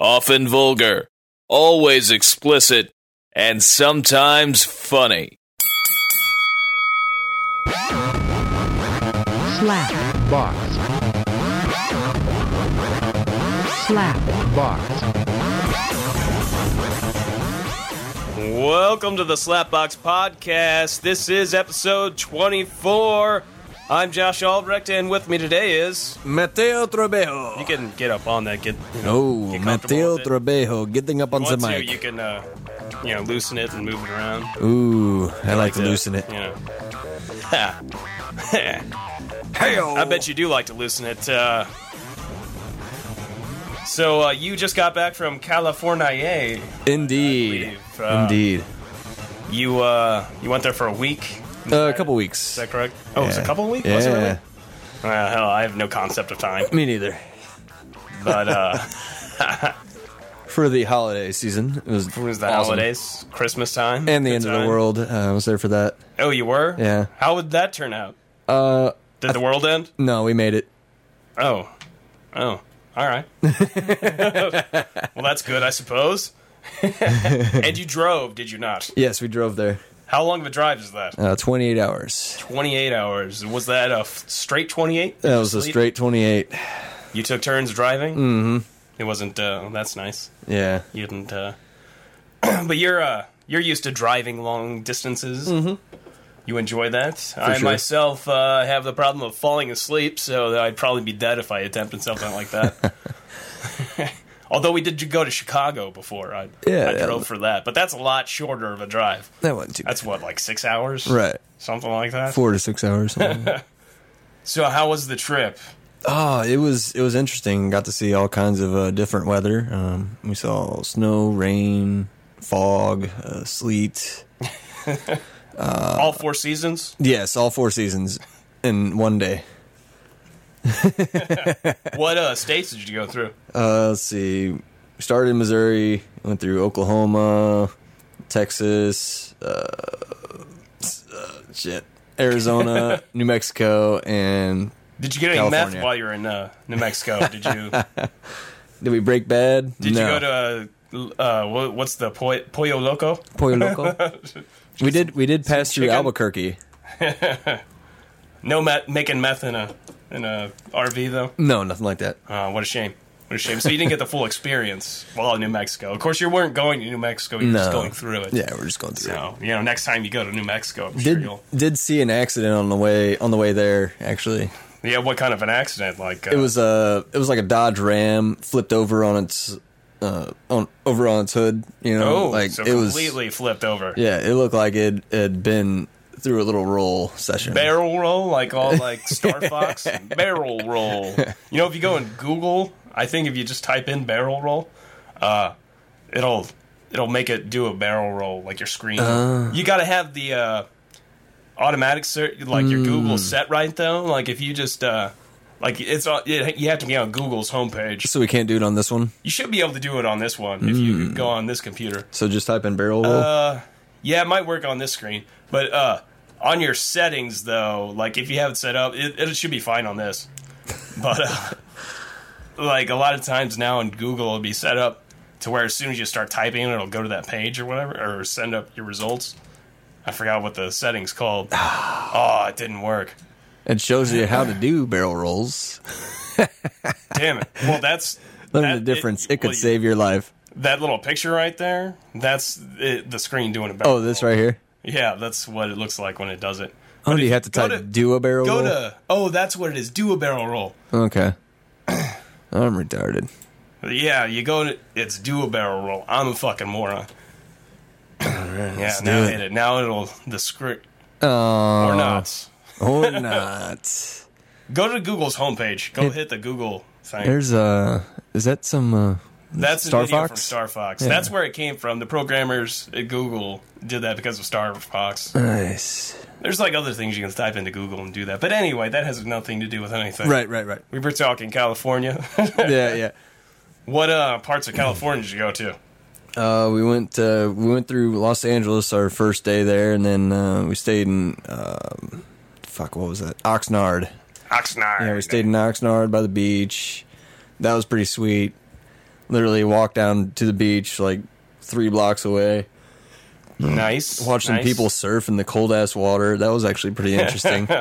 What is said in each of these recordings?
often vulgar, always explicit, and sometimes funny. slap box, slap box, Welcome to the Slapbox Podcast. This is episode 24. I'm Josh Albrecht, and with me today is. Mateo Trebejo. You can get up on that. Get you know, Oh, get Mateo. Trebejo getting up on the to, mic. you can, uh, you know, loosen it and move it around. Ooh, I like to to, loosen it. You know. I bet you do like to loosen it. Uh, so uh, you just got back from California. Indeed. uh, Indeed. You uh, you went there for a week. Uh, a couple weeks. Is that correct? Oh, it was a couple of weeks. Was it really? Yeah. Uh, hell, I have no concept of time. Me neither. But uh, For the holiday season, it was, it was the awesome. holidays, Christmas time, and the Good end of time. the world. Uh, I was there for that. Oh, you were? Yeah. How would that turn out? Uh, Did the world end? no, we made it. Oh, oh, all right. well, that's good, I suppose. and you drove, did you not? Yes, we drove there. How long of a drive is that? Uh, 28 hours. 28 hours. Was that a f- straight 28? That was a straight 28. You took turns driving? Mm-hmm. It wasn't, uh, that's nice. Yeah. You didn't, uh, but you're, uh, you're used to driving long distances. Mm-hmm. You enjoy that. I sure. myself uh, have the problem of falling asleep, so I'd probably be dead if I attempted something like that. Although we did go to Chicago before, I, Yeah, I yeah. drove for that, but that's a lot shorter of a drive. That wasn't too That's what, like six hours, Right. Something like that. Four to six hours. So, how was the trip? Oh, it was it was interesting. Got to see all kinds of uh, different weather. Um, we saw snow, rain, fog, uh, sleet. All four seasons. Yes, all four seasons in one day. What uh, states did you go through? Uh, let's see. We started in Missouri, went through Oklahoma, Texas, uh, uh, shit, Arizona, New Mexico, and Did you get any meth while you were in uh, New Mexico? Did you? did we break bad? Did no. you go to uh, uh, what's the Pollo, Pollo Loco? Pollo Loco? we did. We did pass through? Albuquerque. No meth, making meth in a in a RV though. No, nothing like that. Uh, what a shame. What a shame. So you didn't get the full experience while in New Mexico. Of course, you weren't going to New Mexico. You were just No. going through it. Yeah, we're just going through. it. So you know, next time you go to New Mexico, I'm sure Did you'll. did see an accident on the way on the way there. Actually, Yeah, what kind of an accident? Like uh, it was a it was like a Dodge Ram flipped over on its uh on over on its hood. You know, oh, like so it was completely flipped over. Yeah, it looked like it had been through a little roll session. barrel roll, like all like Star Fox barrel roll. You know, if you go in Google, I think if you just type in barrel roll, uh, it'll it'll make it do a barrel roll like your screen. you got to have the uh, automatic search, like your Google set right though. Like if you just uh, like it's uh, it, you have to be on Google's homepage. So we can't do it on this one. You should be able to do it on this one if you go on this computer. So just type in barrel roll. Uh, yeah, it might work on this screen, but uh, on your settings though, like if you have it set up, it, it should be fine on this. But uh, like a lot of times now in Google, it'll be set up to where as soon as you start typing, it'll go to that page or whatever, or send up your results. I forgot what the settings called. oh, it didn't work. it shows you how to do barrel rolls. Damn it. Well, that's Learn that- the difference. It, could well, save your life. that little picture right there. That's it, the screen doing a barrel Oh, this roll. right here. Yeah, that's what it looks like when it does it. Oh, But do you have to type do a barrel Go roll? to oh, that's what it is. Do a barrel roll. Okay. I'm retarded. Yeah, you go to it's do a barrel roll. I'm a fucking moron. yeah, do now it. hit it. Now it'll the script Oh, or not. Or not. Go to Google's homepage. Go hit the Google thing. There's uh, is that some uh, That's Star Fox? from Star Fox. Yeah. That's where it came from. The programmers at Google did that because of Star Fox. nice? There's like other things you can type into Google and do that. But anyway, that has nothing to do with anything. Right, right, right. We were talking California. yeah, yeah. what uh parts of California did you go to? Uh, we went uh, we went through Los Angeles our first day there, and then uh, we stayed in um, fuck what was that Oxnard. Oxnard. Yeah, we stayed in Oxnard by the beach. That was pretty sweet. Literally walk down to the beach like three blocks away. Nice. Watch some nice. people surf in the cold ass water. That was actually pretty interesting.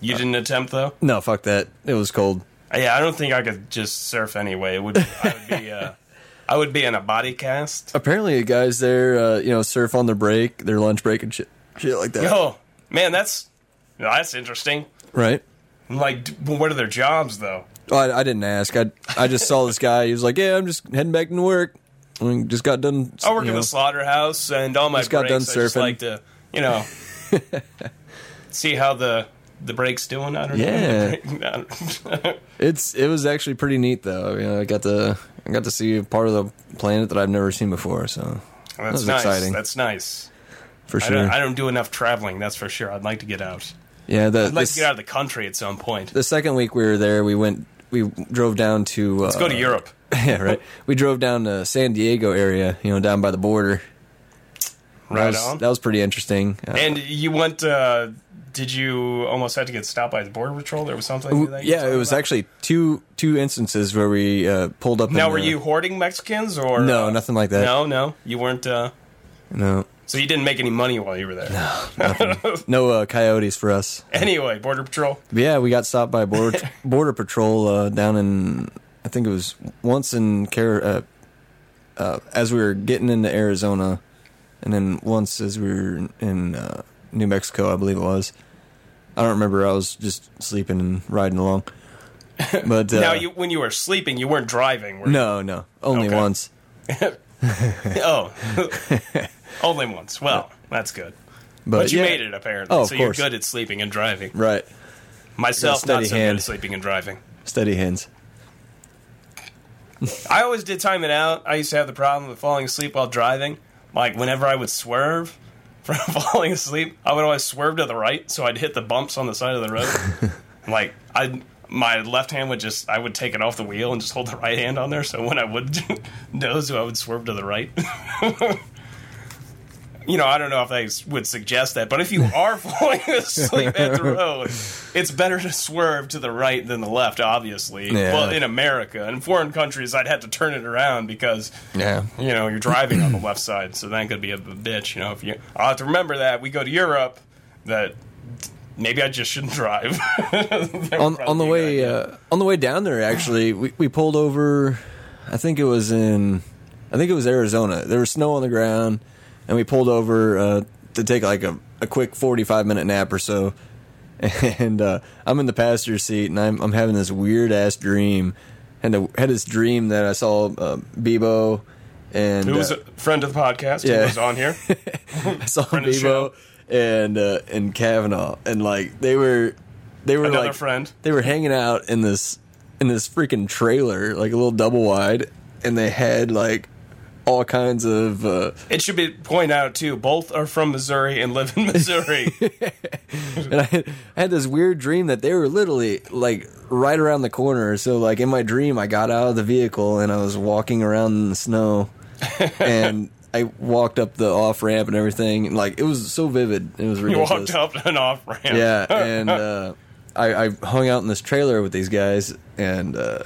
You didn't attempt though. no, fuck that. It was cold. Yeah, I don't think I could just surf anyway. It would. I would be. Uh, I would be in a body cast. Apparently, guys there, uh, you know, surf on their break, their lunch break, and shit, shit like that. Oh man, that's that's interesting. Right? Like, what are their jobs though? Oh, I, I didn't ask. I I just saw this guy. He was like, "Yeah, I'm just heading back to work. I just got done." I work you in the slaughterhouse, and all my Just got breaks, done I just surfing. like to, you know, see how the the break's doing. I don't Yeah. know. It's it was actually pretty neat though. You know, I got to I got to see part of the planet that I've never seen before. So that's was nice. exciting. That's nice. for I, sure, don't, I don't do enough traveling. That's for sure. I'd like to get out. yeah. The I'd like to get out of the country at some point. the second week we were there, we went we drove down to uh, Let's go to Europe. yeah, right. We drove down to San Diego area, you know, down by the border. Right that was, on. That was pretty interesting. Uh, And you went. Uh, did you almost have to get stopped by the border patrol? There was something. That yeah, it was about? actually two two instances where we uh, pulled up. Now, were the- you hoarding Mexicans or No, uh, nothing like that. No, no, you weren't. Uh, No, so you didn't make any money while you were there. no uh, coyotes for us. Anyway, border patrol. Yeah, we got stopped by border border patrol uh, down in I think it was once in Car- uh, uh, as we were getting into Arizona, and then once as we were in uh, New Mexico, I believe it was. I don't remember. I was just sleeping and riding along. But uh, now, you when you were sleeping, you weren't driving. Were you? no, no, only Okay. once. Oh, only once. Well, that's good. But, But you yeah, made it apparently. Oh, of so course. you're good at sleeping and driving. right. Myself, steady not so hand. good at sleeping and driving. Steady hands. I always did time it out. I used to have the problem with falling asleep while driving. Like whenever I would swerve from falling asleep, I would always swerve to the right, so I'd hit the bumps on the side of the road. like I, my left hand would just, I would take it off the wheel and just hold the right hand on there. So when I would nose, I would swerve to the right. You know, I don't know if I would suggest that, but if you are falling asleep at the road, it's better to swerve to the right than the left, obviously. Yeah. Well, in America. In foreign countries, I'd have to turn it around because, Yeah. you know, you're driving on the left side, so that could be a, bitch, you know. If you, I'll have to remember that. We go to Europe, that maybe I just shouldn't drive. On on the be a good way uh, on the way down there actually we, we pulled over i think it was in i think it was arizona there was snow on the ground and we pulled over uh, to take like a, a quick 45 minute nap or so and uh, i'm in the passenger seat and i'm, I'm having this weird ass dream and I had this dream that i saw uh, bebo and Who was uh, a friend of the podcast yeah. who was on here? I saw Friend. Bebo and uh, and Kavanaugh, and like they were they were Another like friend. they were hanging out in this in this freaking trailer, like a little double wide, and they had like all kinds of uh, It should be pointed out, too, both are from Missouri and live in Missouri. and I had, I had this weird dream that they were literally like right around the corner. So like in my dream, I got out of the vehicle and I was walking around in the snow, and I walked up the off ramp and everything. And like it was so vivid, it was really you walked up and off ramp. Yeah, and uh, I, I hung out in this trailer with these guys, and uh,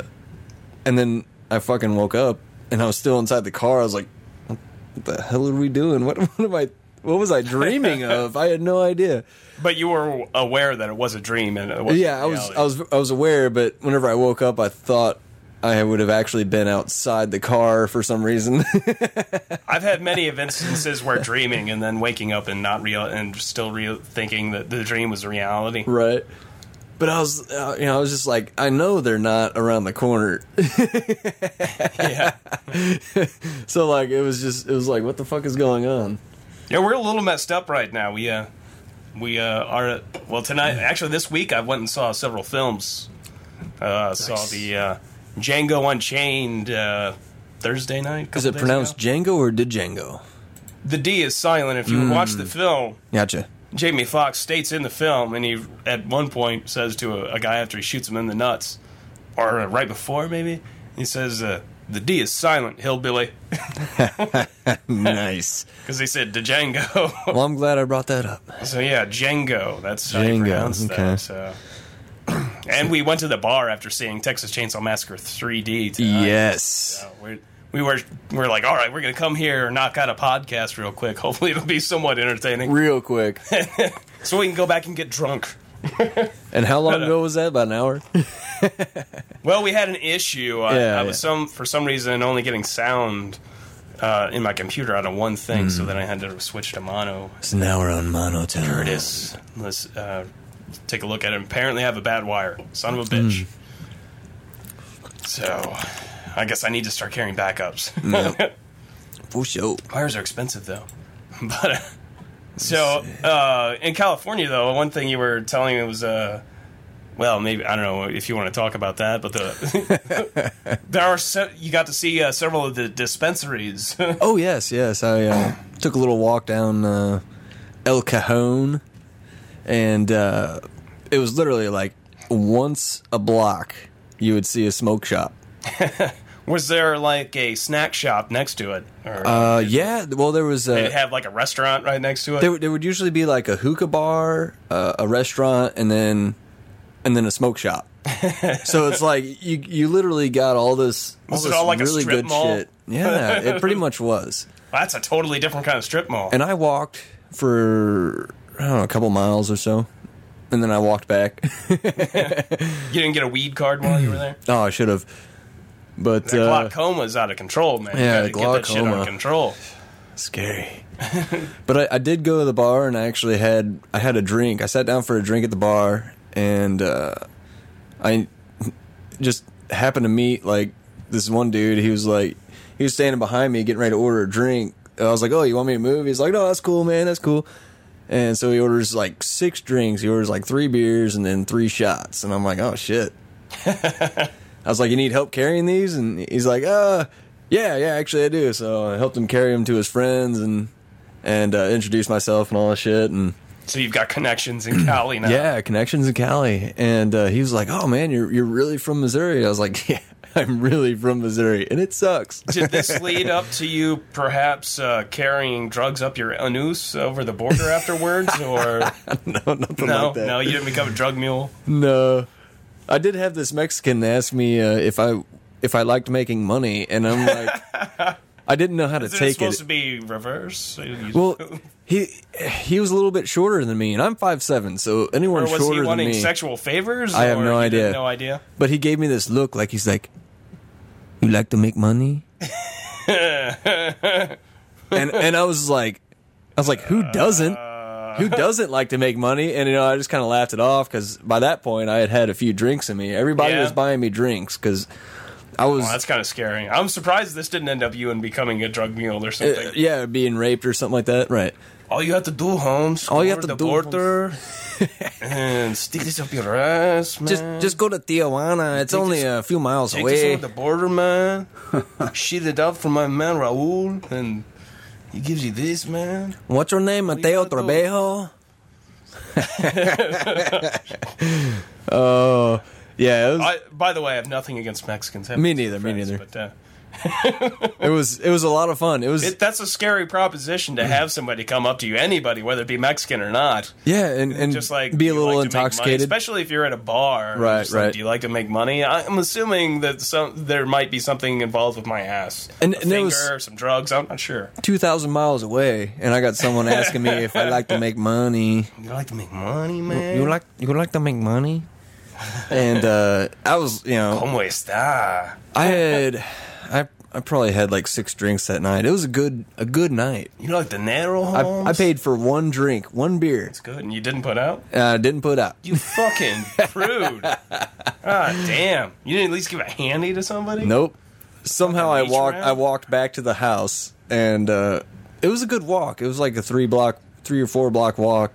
and then I fucking woke up, and I was still inside the car. I was like, "What the hell are we doing? What what am I? What was I dreaming of? I had no idea. But you were aware that it was a dream and it was Yeah, I was I was I was aware, but whenever I woke up, I thought I would have actually been outside the car for some reason. I've had many of instances where dreaming and then waking up and not real and still real thinking that the dream was reality. right. But I was, uh, you know, I was just like, I know they're not around the corner. Yeah. So like, it was just, it was like, what the fuck is going on? Yeah, we're a little messed up right now. We uh we uh are well tonight actually this week I went and saw several films. Uh saw the uh Django Unchained uh Thursday night. Is it pronounced ago. Django or Django? The D is silent. If you watch the film, Gotcha. Jamie Foxx states in the film, and he at one point says to a, a guy after he shoots him in the nuts, or uh, right before maybe, he says, uh, "The D is silent, hillbilly," nice. because he said Django. Well, I'm glad I brought that up. so yeah, Django. That's how you Django, pronounce okay. that. So. And we went to the bar after seeing Texas Chainsaw Massacre 3D. Tonight. Yes. So we're we were we were like, all right, we're gonna come here and knock out a podcast real quick. Hopefully, it'll be somewhat entertaining, Real quick. so we can go back and get drunk. And how long ago was that? About an hour? Well, we had an issue. I, Yeah, I was yeah. some for some reason only getting sound uh, in my computer out of one thing, Hmm. so then I had to switch to mono. It's an hour on monotone. Here it is. Let's uh, take a look at it. Apparently, I have a bad wire. Son of a bitch. Hmm. So, I guess I need to start carrying backups. For sure. Wires are expensive, though. But uh, so uh, in California, though, one thing you were telling me was, uh, well, maybe I don't know if you want to talk about that, but the there are se- you got to see uh, several of the dispensaries. Oh yes, yes. I uh, took a little walk down uh, El Cajon, and uh, it was literally like once a block you would see a smoke shop. Was there like a snack shop next to it, or Uh, yeah. Well, there was did it uh, have like a restaurant right next to it? there, would- there would usually be like a hookah bar, uh, a restaurant, and then and then a smoke shop. so it's like you you literally got all this, all Was it this all like a really strip good mall? shit. Yeah, it pretty much was. That's a totally different kind of strip mall. And I walked for I don't know a couple miles or so, and then I walked back. you didn't get a weed card while you were there. oh, I should have. But That uh, glaucoma's out of control, man. yeah, you gotta get that shit glaucoma. under control. scary. but I, I did go to the bar and I actually had I had a drink. I sat down for a drink at the bar and uh, I just happened to meet like this one dude. He was like he was standing behind me getting ready to order a drink. I was like, "Oh, you want me to move?" He's like, "No, that's cool, man. That's cool." And so he orders like six drinks. He orders like three beers and then three shots. And I'm like, "Oh shit." I was like, "You need help carrying these?" And he's like, "Uh, yeah, yeah, actually I do." So I helped him carry him to his friends and and uh, introduce myself and all that shit. And So you've got connections in Cali now. yeah, connections in Cali. And uh, he was like, "Oh man, you're you're really from Missouri?" I was like, "Yeah, I'm really from Missouri, and it sucks." Did this lead up to you perhaps uh, carrying drugs up your anus over the border afterwards, or no, nothing no? like that. No, you didn't become a drug mule. No, I did have this Mexican ask me uh, if I if I liked making money, and I'm like, I didn't know how to Is it take supposed it. to be reverse? Well, he he was a little bit shorter than me, and I'm five seven, so anyone or was shorter he than wanting me. sexual favors? I have or no idea. No idea. But he gave me this look, like he's like, "You like to make money?" and and I was like, I was like, "Who doesn't? Who doesn't like to make money?" And you know, I just kind of laughed it off because by that point I had had a few drinks in me. Everybody Yeah. was buying me drinks because I was. Well, that's kind of scary. I'm surprised this didn't end up you and becoming a drug mule or something. uh, yeah, being raped or something like that. Right. All you have to do, Holmes, All you go have to the do, border and stick this up your ass, man. Just just go to Tijuana. It's Take only a few miles Take this away. over the border, man. Shit it out for my man Raul, and he gives you this, man. What's your name? Mateo gotta? Trebejo. Oh, yeah. It was, I, by the way, I have nothing against Mexicans. I have Me some neither, me friends, neither. But uh, it was it was a lot of fun. It was it, that's a scary proposition to have somebody come up to you, anybody, whether it be Mexican or not, yeah, and and just like be a little like to make money?" intoxicated. especially if you're at a bar. and Right, like, right. Do you like to make money? I'm assuming that some there might be something involved with my ass, And- a and there finger, was- some drugs. I'm not sure. Two thousand miles away, and I got someone asking me if I like to make money. You like to make money, man? You like you like to make money? And uh, I was, you know, Como está? I had, I I probably had like six drinks that night. It was a good a good night. You like the I, Holmes? I paid for one drink, one beer. It's good, and you didn't put out. Uh, didn't put out. You fucking prude. Ah, damn. You didn't at least give a handy to somebody? Nope. Somehow I walked. I walked back to the house, and uh, it was a good walk. It was like a three block, three or four block walk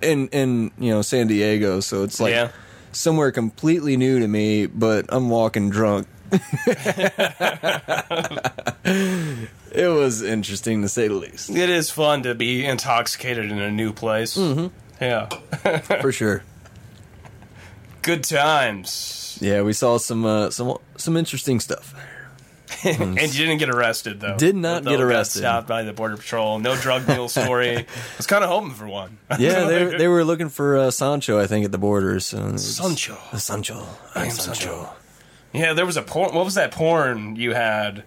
in in you know San Diego. So it's like Yeah. somewhere completely new to me. But I'm walking drunk. it was interesting to say the least, It is fun to be intoxicated in a new place. Mm-hmm. Yeah. for sure. Good times. Yeah, we saw some uh, some some interesting stuff. and you didn't get arrested, though. Did not Though get got arrested. stopped by the Border Patrol. No drug deal story. I was kind of hoping for one. Yeah, they they were looking for uh, Sancho, I think, at the borders. So Sancho. Sancho, I am Sancho. Yeah, there was a porn. What was that porn you had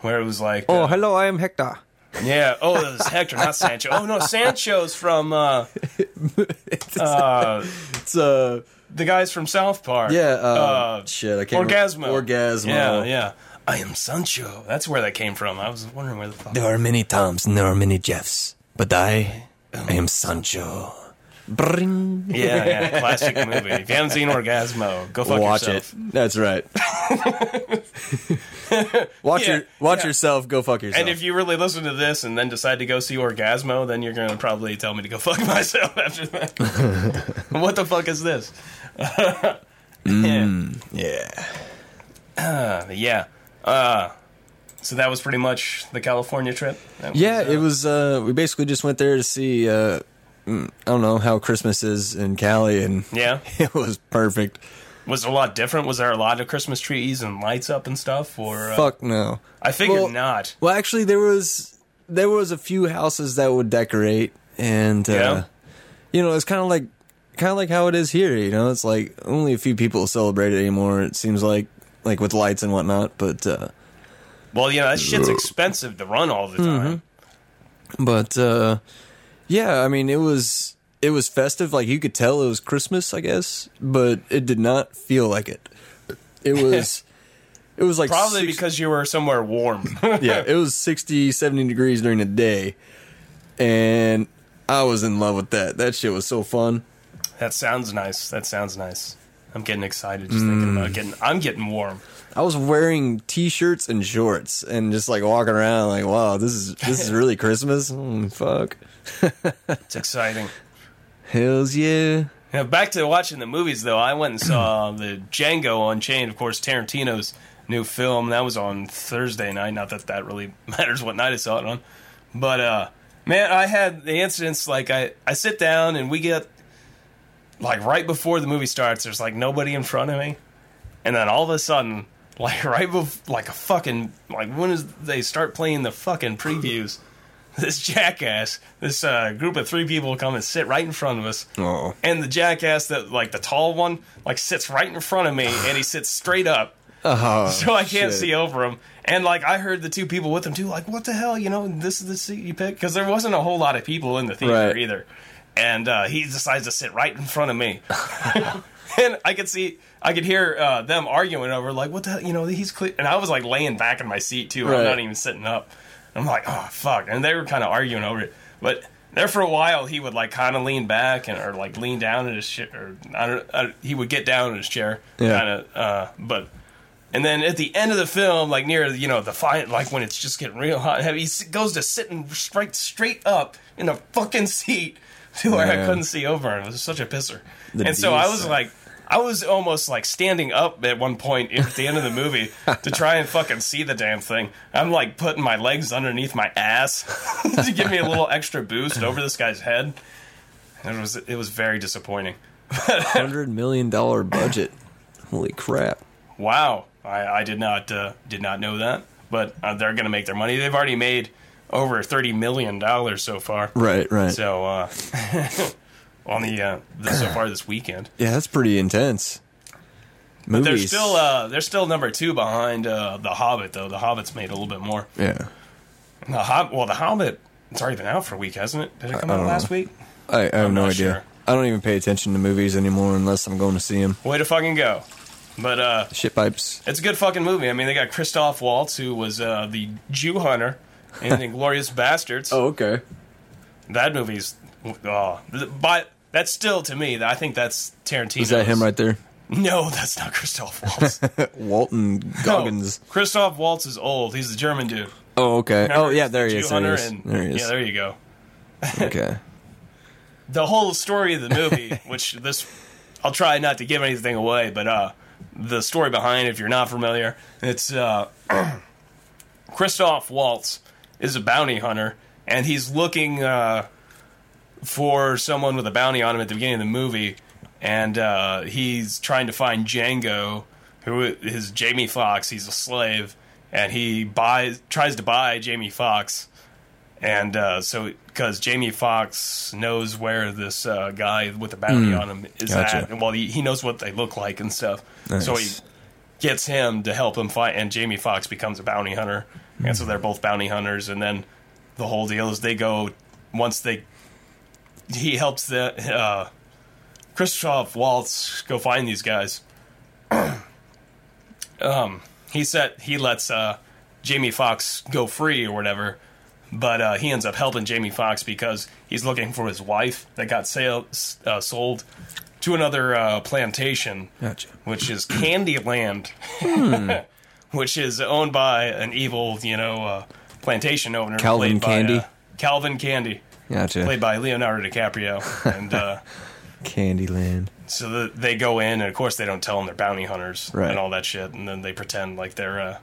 where it was like, Oh, uh, hello, I am Hector. yeah, oh, it was Hector, not Sancho. Oh no, Sancho's from uh, uh, It's uh, the guys from South Park. yeah, uh, uh, shit, I can't. Orgasmo. Remember. Orgasmo. Yeah, yeah. I am Sancho. That's where that came from. I was wondering where the fuck. There are many Toms and there are many Jeffs, but I, I am Sancho. Bring. Yeah, yeah, classic movie. If you haven't seen Orgasmo, go fuck yourself. watch yourself. it. That's right. watch Yeah, your watch yeah. yourself. Go fuck yourself. And if you really listen to this and then decide to go see Orgasmo, then you're gonna probably tell me to go fuck myself after that. what the fuck is this? yeah, yeah, yeah. Uh, so that was pretty much the California trip. Was, yeah, uh, it was. Uh, we basically just went there to see. I don't know how Christmas is in Cali, and Yeah, it was perfect. was it a lot different? Was there a lot of Christmas trees and lights up and stuff? Or uh, Fuck no. I figured Well, not. Well, actually, there was there was a few houses that would decorate, and uh, Yeah. you know, it's kind of like kind of like how it is here. You know, it's like only a few people celebrate it anymore. It seems like like with lights and whatnot, but uh, Well, you know that shit's expensive to run all the time. but uh, yeah, I mean, it was it was festive. Like you could tell it was Christmas, I guess, but it did not feel like it. It was. It was like Probably six- because you were somewhere warm. yeah, it was 60, 70 degrees during the day. And I was in love with that. That shit was so fun. that sounds nice. That sounds nice. I'm getting excited just thinking about mm. getting. I'm getting warm. I was wearing t-shirts and shorts and just like walking around like, wow, this is this is really Christmas. Mm, fuck. It's exciting. Hells yeah. Yeah, back to watching the movies though. I went and saw the Django Unchained, of course, Tarantino's new film. That was on Thursday night. Not that that really matters what night I saw it on, but uh, man, I had the incidents like I I sit down and we get like right before the movie starts. There's like nobody in front of me, and then all of a sudden, like right before, like a fucking like when is they start playing the fucking previews. This jackass, this uh, group of three people come and sit right in front of us, Oh. and the jackass that like the tall one like sits right in front of me and he sits straight up Oh, so i can't shit. see over him and like i heard the two people with him too like what the hell you know this is the seat you pick because there wasn't a whole lot of people in the theater Right. either and uh, he decides to sit right in front of me and i could see i could hear uh, them arguing over like what the hell you know he's clear and i was like laying back in my seat too i'm not even sitting up i'm like oh fuck and they were kind of arguing over it but there for a while he would like kind of lean back and or like lean down in his chair or I don't, uh, he would get down in his chair Yeah. kind of uh, but and then at the end of the film, like near you know the fight, like when it's just getting real hot and heavy, he goes to sitting straight straight up in a fucking seat to where I couldn't see over him. It was such a pisser. The and so I was like, I was almost like standing up at one point at the end of the movie to try and fucking see the damn thing. I'm like putting my legs underneath my ass to give me a little extra boost over this guy's head. And it was it was very disappointing. hundred million dollar budget. Holy crap! Wow, I, I did not uh, did not know that. But uh, they're going to make their money. They've already made over thirty million dollars so far. Right, right. So uh, on the, uh, the so far this weekend, yeah, that's pretty intense. they're still uh, they're still number two behind uh, the Hobbit though. The Hobbit's made a little bit more. yeah. The Hob- well, the Hobbit it's already been out for a week, hasn't it? Did it come out last know. week? I, I have I'm no idea. sure. I don't even pay attention to movies anymore unless I'm going to see them. Way to fucking go! But uh, Shit pipes. It's a good fucking movie. I mean, they got Christoph Waltz, who was uh, the Jew hunter in Inglourious Basterds. Oh, okay. That movie's oh, but that's still to me. I think that's Tarantino. Is that him right there? No, that's not Christoph Waltz. Walton Goggins. No, Christoph Waltz is old. He's the German dude. Oh, okay. Remember, oh, yeah, there he is. There he is. and- There he is. Yeah, there you go. okay. The whole story of the movie, which this, I'll try not to give anything away, but uh, the story behind, if you're not familiar, it's uh, Christoph Waltz is a bounty hunter, and he's looking uh, for someone with a bounty on him at the beginning of the movie, and uh, he's trying to find Django, who is Jamie Foxx. He's a slave, and he buys tries to buy Jamie Foxx, and uh, so because Jamie Foxx knows where this uh, guy with the bounty on him is Gotcha. at, and well, he, he knows what they look like and stuff, so he gets him to help him fight, and Jamie Foxx becomes a bounty hunter, and so they're both bounty hunters. And then the whole deal is they go once they he helps the uh, Christoph Waltz go find these guys. um, he said he lets uh, Jamie Foxx go free or whatever, but uh, he ends up helping Jamie Foxx because he's looking for his wife that got sale, uh, sold to another uh, plantation, Gotcha. which is Candyland, Hmm. which is owned by an evil, you know, uh, plantation owner. Calvin played by, Candy? uh, Calvin Candy, Gotcha. played by Leonardo DiCaprio, and. Uh, Candyland. so the, they go in, and of course they don't tell them they're bounty hunters Right. and all that shit, and then they pretend like they're uh,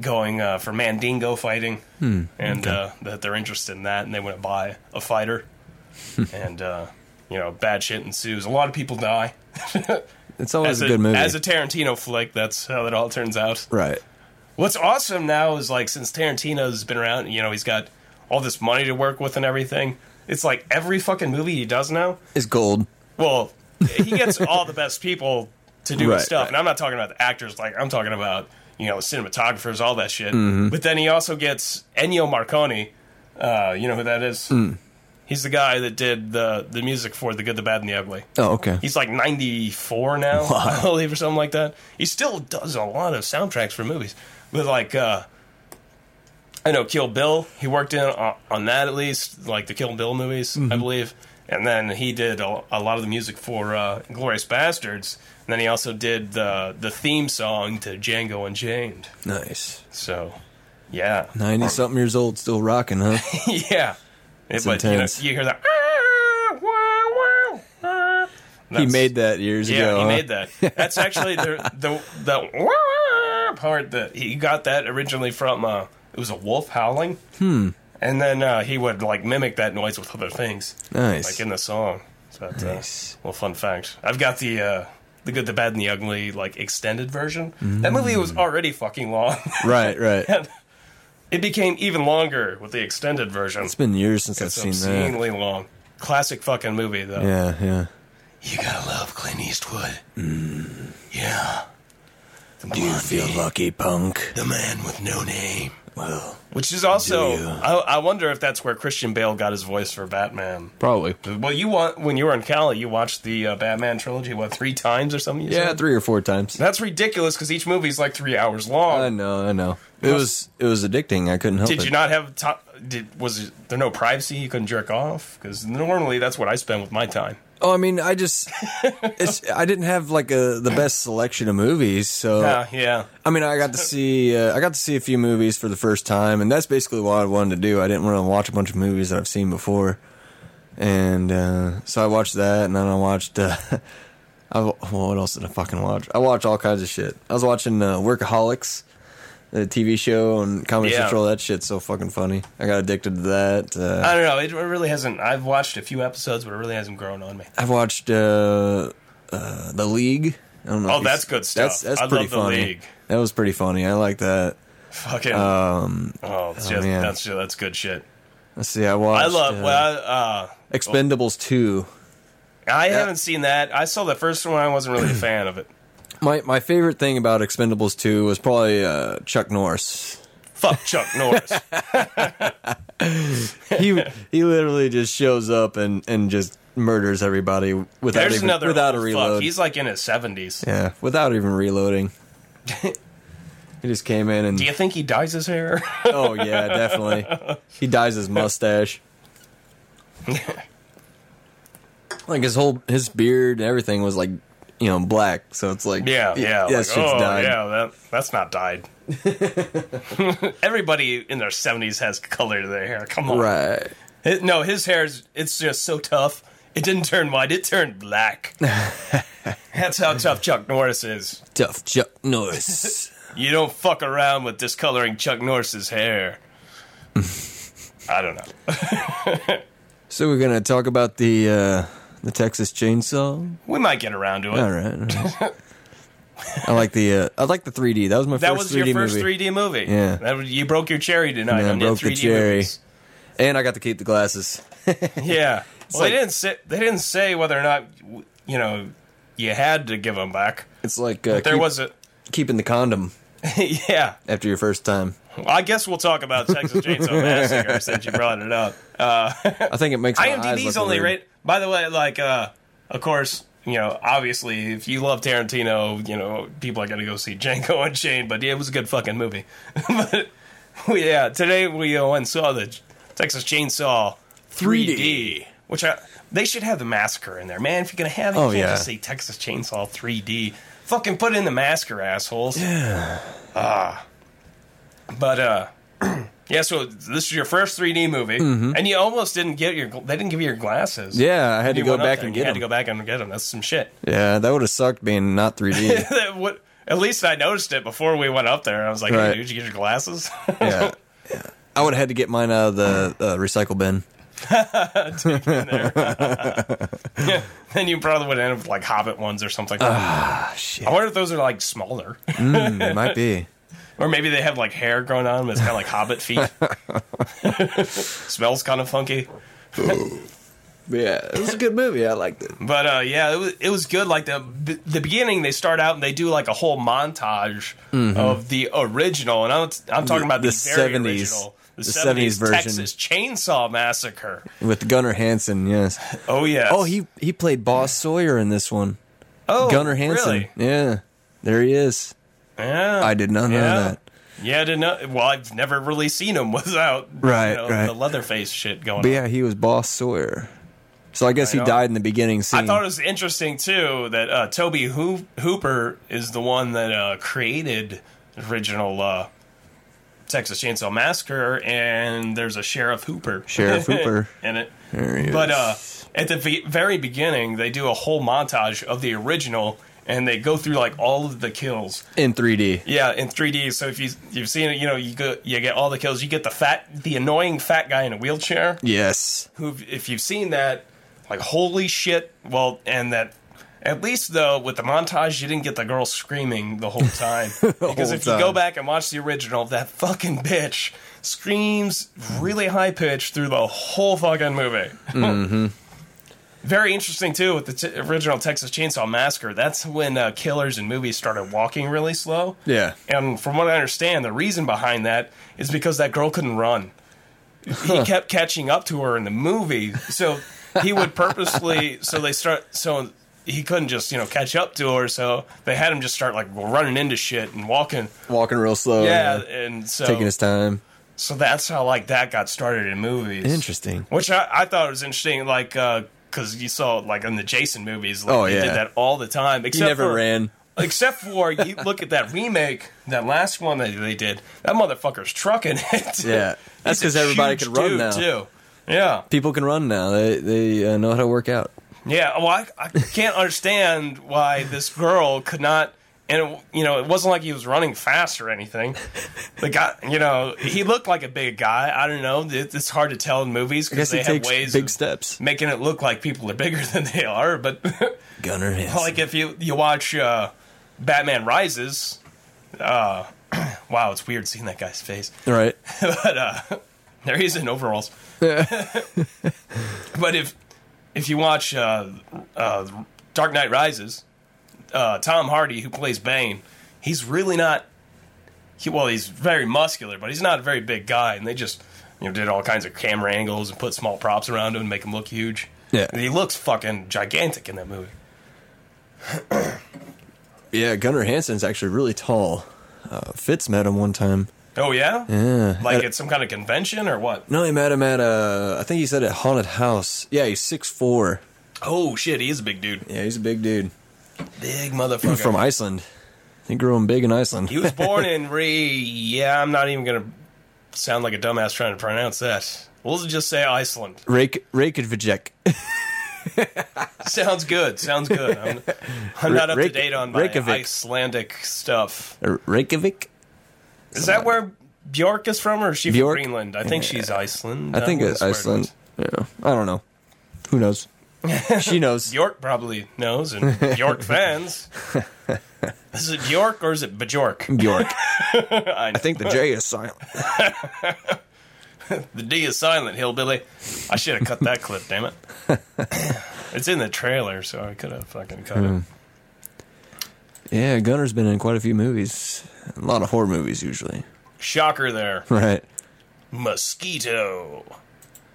going uh, for Mandingo fighting, and uh, that they're interested in that, and they want to buy a fighter, and uh, you know bad shit ensues. A lot of people die. It's always As a good movie. as a Tarantino flick, that's how it all turns out. right. What's awesome now is like since Tarantino's been around, you know, he's got all this money to work with and everything. It's like every fucking movie he does now is gold. well, he gets all the best people to do Right, his stuff, right. and I'm not talking about the actors. Like I'm talking about you know the cinematographers, all that shit. Mm-hmm. But then he also gets Ennio Morricone. Uh, you know who that is? Mm. He's the guy that did the the music for The Good, the Bad, and the Ugly. Oh, okay. He's like 94 now, I believe, or something like that. He still does a lot of soundtracks for movies. But like, uh, I know Kill Bill. He worked in on, on that at least, like the Kill Bill movies, I believe. And then he did a, a lot of the music for uh, Glorious Bastards. And then he also did the the theme song to Django Unchained. Nice. So, yeah, Ninety something years old, still rocking, huh? yeah. It's but you, know, intense. you hear that. "Ah, wow, wow, ah." he made that years Yeah, ago. he huh? made that. That's actually the the the part that he got that originally from. Uh, it was a wolf howling. Hmm. And then uh, he would like mimic that noise with other things, Nice. like in the song. So that's Nice. uh, well, fun fact. I've got the uh, the good, the bad, and the ugly like extended version. That movie Mm. was already fucking long. right, right. It became even longer with the extended version. It's been years since I've seen that. obscenely long. Classic fucking movie though. Yeah, yeah. You gotta love Clint Eastwood. Yeah. The Do you feel lucky, punk? the man with no name. Well, Which is also I, I wonder if that's where Christian Bale got his voice for Batman. probably. Well, you want when you were in Cali, you watched the uh, Batman trilogy what three times or something? Yeah, said? three or four times. That's ridiculous because each movie is like three hours long. I know, I know. It was it was addicting. I couldn't help Did it. you not have to- did was there no privacy? You couldn't jerk off because normally that's what I spend with my time. Oh, I mean, I just it's I didn't have like a the best selection of movies, so Yeah, yeah. I mean, I got to see uh, I got to see a few movies for the first time, and that's basically what I wanted to do. I didn't want to watch a bunch of movies that I've seen before, and uh, so I watched that, and then I watched. Uh, I, well, what else did I fucking watch? I watched all kinds of shit. I was watching uh, Workaholics, the TV show on Comedy Yeah. Central. That shit's so fucking funny. I got addicted to that. Uh, I don't know. It really hasn't. I've watched a few episodes, but it really hasn't grown on me. I've watched uh, uh, the League. I don't know. Oh, that's good stuff. That's that's I pretty love The funny. League. That was pretty funny. I like that. Fucking. Um, oh, oh, just, that's that's good shit. let's see. I watched. I love. uh, well, uh, Expendables two. I haven't seen that. I saw the first one. I wasn't really a fan of it. My my favorite thing about Expendables two was probably uh, Chuck Norris. Fuck Chuck Norris. He he literally just shows up and, and just murders everybody without There's even, another without a reload. Fuck. He's like in his seventies. yeah, without even reloading. he just came in and Do you think he dyes his hair? oh yeah, definitely. He dyes his mustache. like his whole his beard and everything was like you know black, so it's like yeah, yeah. that like, oh, dyed. yeah. That that's not dyed. Everybody in their seventies has color to their hair. Come on. Right. It- no, his hair's it's just so tough. It didn't turn white. It turned black. That's how tough Chuck Norris is. Tough Chuck Norris. You don't fuck around with discoloring Chuck Norris's hair. I don't know. so we're gonna talk about the uh, the Texas Chainsaw. We might get around to it. All right. all right. I like the uh, I like the 3D. That was my That first was 3D your first movie. 3D movie. Yeah. That was- you broke your cherry tonight Yeah, on your broke 3D the cherry. movies. And I got to keep the glasses. Yeah. well, like- they didn't say they didn't say whether or not you know you had to give them back. It's like uh, There keep- was a keeping the condom yeah. after your first time. Well, I guess we'll talk about Texas Chainsaw Massacre since you brought it up. Uh, I think it makes IMDb's only weird. rate. By the way, like, uh, of course, you know, obviously, if you love Tarantino, you know, people are gonna go see Django Unchained. But yeah, it was a good fucking movie. but yeah, today we uh, went and saw the Texas Chainsaw 3D, 3D. which I, they should have the massacre in there, man. If you're gonna have it, Oh, you yeah. just say Texas Chainsaw 3D. Fucking put in the massacre, assholes. Yeah. Ah. But uh. Yeah, so this is your first 3D movie, and you almost didn't get your. They didn't give you your glasses. Mm-hmm. Yeah, I had to go back and you get had to them. go back and get them. That's some shit. Yeah, that would have sucked being not 3D. That would- At least I noticed it before we went up there. I was like, Right. hey, did you get your glasses? yeah. yeah. I would have had to get mine out of the uh, recycle bin. then you probably would end up with like Hobbit ones or something. Ah, shit. I wonder if those are like smaller, Mm, might be. Or maybe they have like hair growing on them. It's kind of like Hobbit feet. Smells kind of funky. Yeah, it was a good movie. I liked it. But uh, yeah, it was it was good. Like the the beginning, they start out and they do like a whole montage of the original, and I'm, I'm talking about the, The very 70s. original, the, The 70s, 70s version. Texas Chainsaw Massacre. With Gunnar Hansen, yes. Oh yeah. Oh, he he played Boss Sawyer in this one. oh, Gunnar Hansen. Really? Yeah. There he is. Yeah. I did not know yeah. that. Yeah, I didn't know. Well, I've never really seen him without Right, you know, right. the Leatherface shit going But on. yeah, he was Boss Sawyer. So I guess he know. died in the beginning scene. I thought it was interesting too that uh, Tobe Hoo- Hooper is the one that uh, created original uh, Texas Chainsaw Massacre, and there's a Sheriff Hooper, Sheriff Hooper. in it. There he But is. uh, at the ve- very beginning, they do a whole montage of the original, and they go through like all of the kills. in 3D. Yeah, in 3D. So if you you've seen it, you know you go you get all the kills. You get the fat, the annoying fat guy in a wheelchair. Yes. Who, if you've seen that, like holy shit. Well, and that. At least though, with the montage, you didn't get the girl screaming the whole time. because whole if you go back and watch the original, that fucking bitch screams really high pitched through the whole fucking movie. Mm-hmm. Very interesting too with the t- original Texas Chainsaw Massacre. That's when uh, killers in movies started walking really slow. Yeah. And from what I understand, the reason behind that is because that girl couldn't run. He kept catching up to her in the movie, so he would purposely. So they start. So he couldn't just you know catch up to her. So they had him just start like running into shit and walking. Walking real slow. yeah, and so Taking his time. so that's how like that got started in movies. Interesting. Which I, I thought was interesting, like because you saw like in the Jason movies, like, Oh, they yeah. did that all the time. He Except never for, ran. Except for you look at that remake, that last one that they did. That motherfucker's trucking it. Yeah. That's because everybody can run now. Too. Yeah, People can run now. They they uh, know how to work out. yeah. Well, I, I can't understand why this girl could not. And it, you know, it wasn't like he was running fast or anything. The guy, you know, he looked like a big guy. I don't know. It, it's hard to tell in movies because they have ways big of steps. making it look like people are bigger than they are. But Gunnar Hansen. like if you you watch uh, Batman Rises, uh, wow, it's weird seeing that guy's face. right. but uh, there he is in overalls. but if if you watch uh, uh, Dark Knight Rises, uh, Tom Hardy, who plays Bane, he's really not. He, well, he's very muscular, but he's not a very big guy, and they just you know did all kinds of camera angles and put small props around him and make him look huge. Yeah. And he looks fucking gigantic in that movie. Yeah, Gunnar Hansen's actually really tall. Uh, Fitz met him one time. Oh yeah, Yeah. like At- at some kind of convention or what? no, he met him at a. I think he said at Haunted House. Yeah, he's six four. Oh shit, he is a big dude, Yeah, he's a big dude. Big motherfucker From Iceland. He grew him big in Iceland. He was born in Re. Yeah, I'm not even gonna sound like a dumbass trying to pronounce that. We'll just say Iceland. Reykjavik. Sounds good. Sounds good. I'm, I'm not up to date on my Reykjavik. Icelandic stuff. Or Reykjavik? Is that where Bjork is from, or is she Bjork? from Greenland? I think she's Iceland. I think Uh, it's Iceland. Yeah, I don't know. Who knows? She knows. Bjork probably knows, and Bjork fans. Is it Bjork or is it Bjork? Bjork. I, I think the J is silent. The D is silent, hillbilly. I should have cut that clip, damn it. it's in the trailer, so I could have fucking cut Hmm. it. Yeah, Gunnar's been in quite a few movies. A lot of horror movies usually. Shocker there. Right. Mosquito.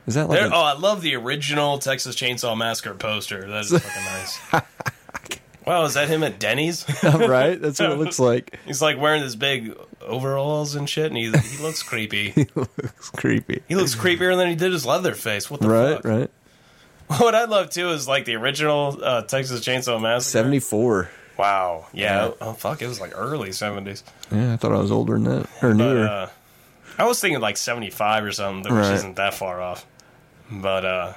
Is that like There, a- oh, I love the original Texas Chainsaw Massacre poster. That is fucking nice. Wow, is that him at Denny's? right? That's what it looks like. He's like wearing this big overalls and shit, and he, he looks creepy. he Looks creepy. He looks creepier than he did his leather face. What the Right, fuck? right. What I love too is like the original uh, Texas Chainsaw Massacre. 74. Wow. Yeah. Yeah. Oh fuck! It was like early seventies. Yeah, I thought I was older than that. Or But newer. uh, I was thinking like seventy five or something, which Right. isn't that far off. But uh,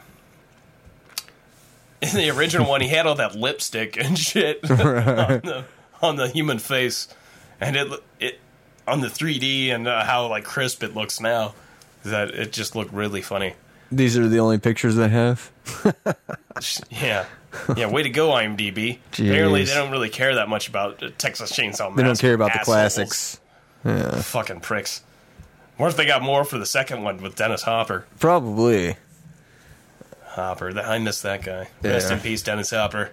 in the original one, he had all that lipstick and shit on, the, on the human face, and it it on the three D and uh, how like crisp it looks now. That it just looked really funny. These are the only pictures I have. Yeah. Yeah, way to go, IMDb. Apparently, they don't really care that much about Texas Chainsaw Massacre. They don't care about the classics. Yeah. Fucking pricks. What if they got more for the second one with Dennis Hopper? Probably. Hopper, that, I miss that guy. Rest in peace, Dennis Hopper.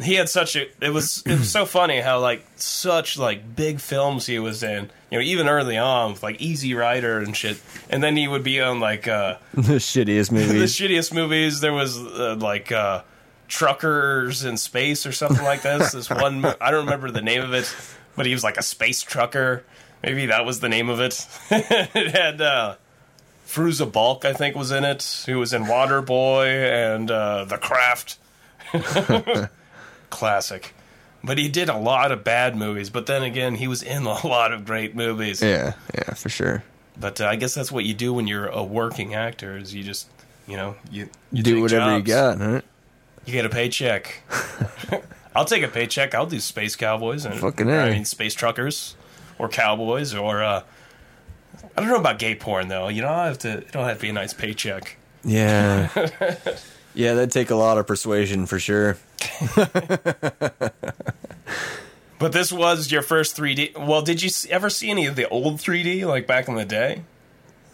He had such a. It was it was so funny how like such like big films he was in. You know, even early on, with, like Easy Rider and shit. And then he would be on like uh the shittiest movies. the shittiest movies. There was uh, like uh, Truckers in Space or something like this. This one, I don't remember the name of it, but he was like a space trucker. Maybe that was the name of it. it had uh, Fairuza Balk, I think, was in it. Who was in Waterboy and uh, The Craft. Classic. But he did a lot of bad movies. But then again, he was in a lot of great movies. yeah, yeah, for sure. But uh, I guess that's what you do when you're a working actor. Is you just, you know, you, you Do whatever you got, right? You get a paycheck. I'll take a paycheck. I'll do space cowboys and Fucking I mean space truckers or cowboys or uh, I don't know about gay porn though. You know, I have to. It don't have to be a nice paycheck. Yeah. yeah, that'd take a lot of persuasion for sure. But this was your first 3D. Well, did you ever see any of the old 3D like back in the day?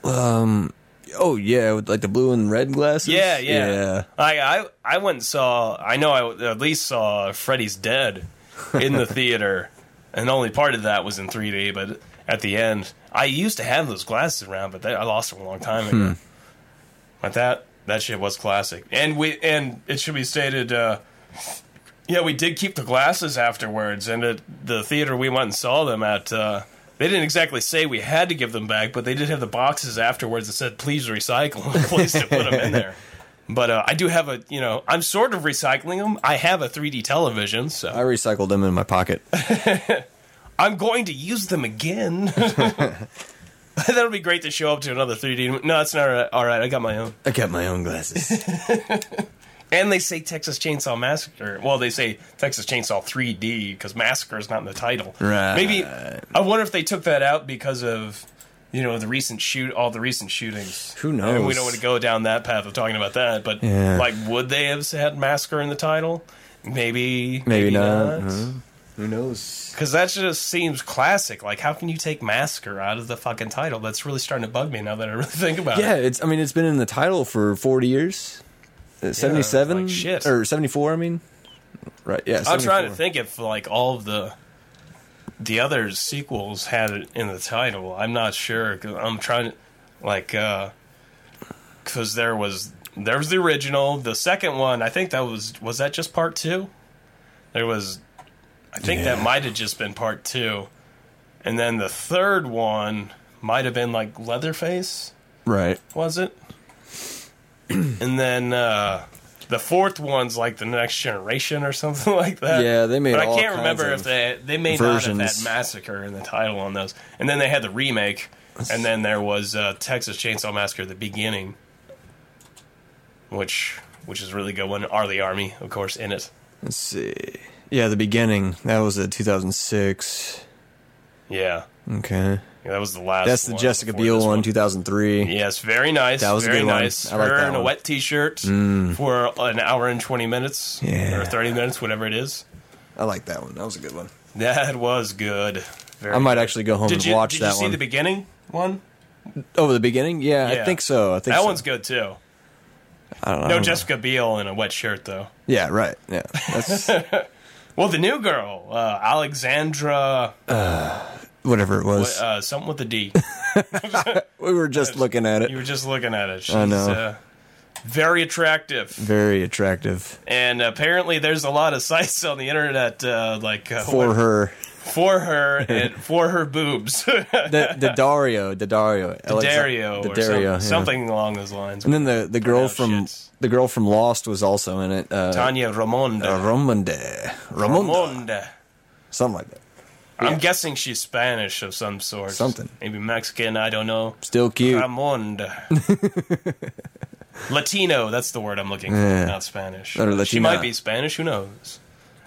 Um. Oh yeah, with like the blue and red glasses. Yeah, yeah. yeah. I I I went and saw. I know I at least saw Freddy's Dead in the theater, and only part of that was in 3D. But at the end, I used to have those glasses around, but they, I lost them a long time Hmm. ago. But that that shit was classic, and we and it should be stated. Uh, yeah, we did keep the glasses afterwards, and at the theater we went and saw them at. Uh, they didn't exactly say we had to give them back, but they did have the boxes afterwards that said "Please recycle," a place to put them in there. But uh, I do have a, you know, I'm sort of recycling them. I have a 3D television, so I recycled them in my pocket. I'm going to use them again. That'll be great to show up to another 3D. No, it's not all right. all right. I got my own. I got my own glasses. And they say Texas Chainsaw Massacre. Well, they say Texas Chainsaw 3D because Massacre is not in the title. Right. Maybe I wonder if they took that out because of you know the recent shoot, all the recent shootings. Who knows And we don't want to go down that path of talking about that, but Yeah. like, would they have had Massacre in the title? Maybe. Maybe not. Huh? Who knows? Because that just seems classic. Like, how can you take Massacre out of the fucking title? That's really starting to bug me now that I really think about Yeah, it. Yeah it's. I mean, it's been in the title for forty years. Uh, Seventy-seven like shit. or seventy-four. I mean, right? Yeah. I'm trying to think if like all of the the other sequels had it in the title. I'm not sure. i I'm trying to like because there was there was the original. The second one, I think that was was that just part two. There was, I think that might have just been part two, and then the third one might have been like Leatherface. Right. was it? and then uh, the fourth one's like the next generation or something like that. Yeah, they made But I can't remember if they they may not have versions. had massacre in the title on those. And then they had the remake, and then there was uh, Texas Chainsaw Massacre: The Beginning, which which is really good one. R. Lee Ermey, of course, in it. Let's see. Yeah, the beginning. That was a two thousand six. Yeah, Okay. That was the last. That's the one Jessica Biel one, two thousand three. Yes, very nice. That was a very good one. nice. I like Her that in a one. Mm. wet t-shirt for an hour and twenty minutes, Yeah. or thirty minutes, whatever it is. I like that one. That was a good one. That was good. Very I might good. actually go home Did and you watch did that one. Did you see one. the beginning one? oh, the beginning? Yeah, Yeah. I think so. I think That so. one's good too. I don't know. No Jessica Biel in a wet shirt though. Yeah, right. Yeah, that's Well, the new girl, uh, Alexandra, Whatever it was. uh, something with a D. we were just looking at it. You were just looking at it. She's, I know. Uh, very attractive, Very attractive and apparently there's a lot of sites on the internet, uh, like uh, for what- her. for her, and for her boobs, The the Dario, the Dario, Dario, the Dario, some- something along those lines. And then the the girl from shits. the girl from Lost was also in it. Uh, Tania Ramonda. Ramonda, Ramonda, Ramonda. something like that. I'm guessing she's Spanish of some sort. Something. Maybe Mexican, I don't know. Still cute. Ramonda. Latino, that's the word I'm looking for, Yeah. not Spanish. Or She might be Spanish, who knows?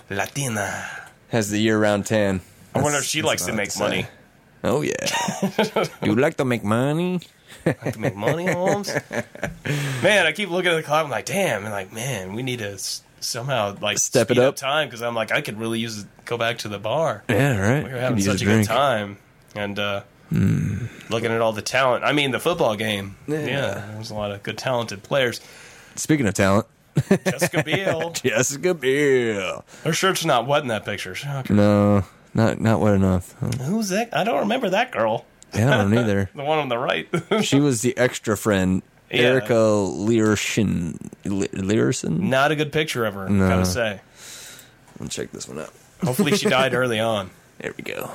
Latina. Has the year round tan. I wonder if she likes to make money. Oh yeah. you like to make money? Like to make money, Holmes? man, I keep looking at the clock. I'm like, damn, and like, man, we need to s- somehow like Step it speed up. time because I'm like, I could really use go back to the bar. Yeah, right. We were having such a, drink. good time, and uh, looking at all the talent. I mean, the football game. Yeah. Yeah. there's a lot of good, talented players. Speaking of talent, Jessica Biel. Jessica Biel. Her shirt's not wet in that picture. Shocker. No, not not wet enough. Who's that? I don't remember that girl. Yeah, I don't either. The one on the right. She was the extra friend, Yeah. Erica Leerhsen. Leerhsen? not a good picture of her. No. Gotta say. Let's check this one out. Hopefully, she died early on. There we go.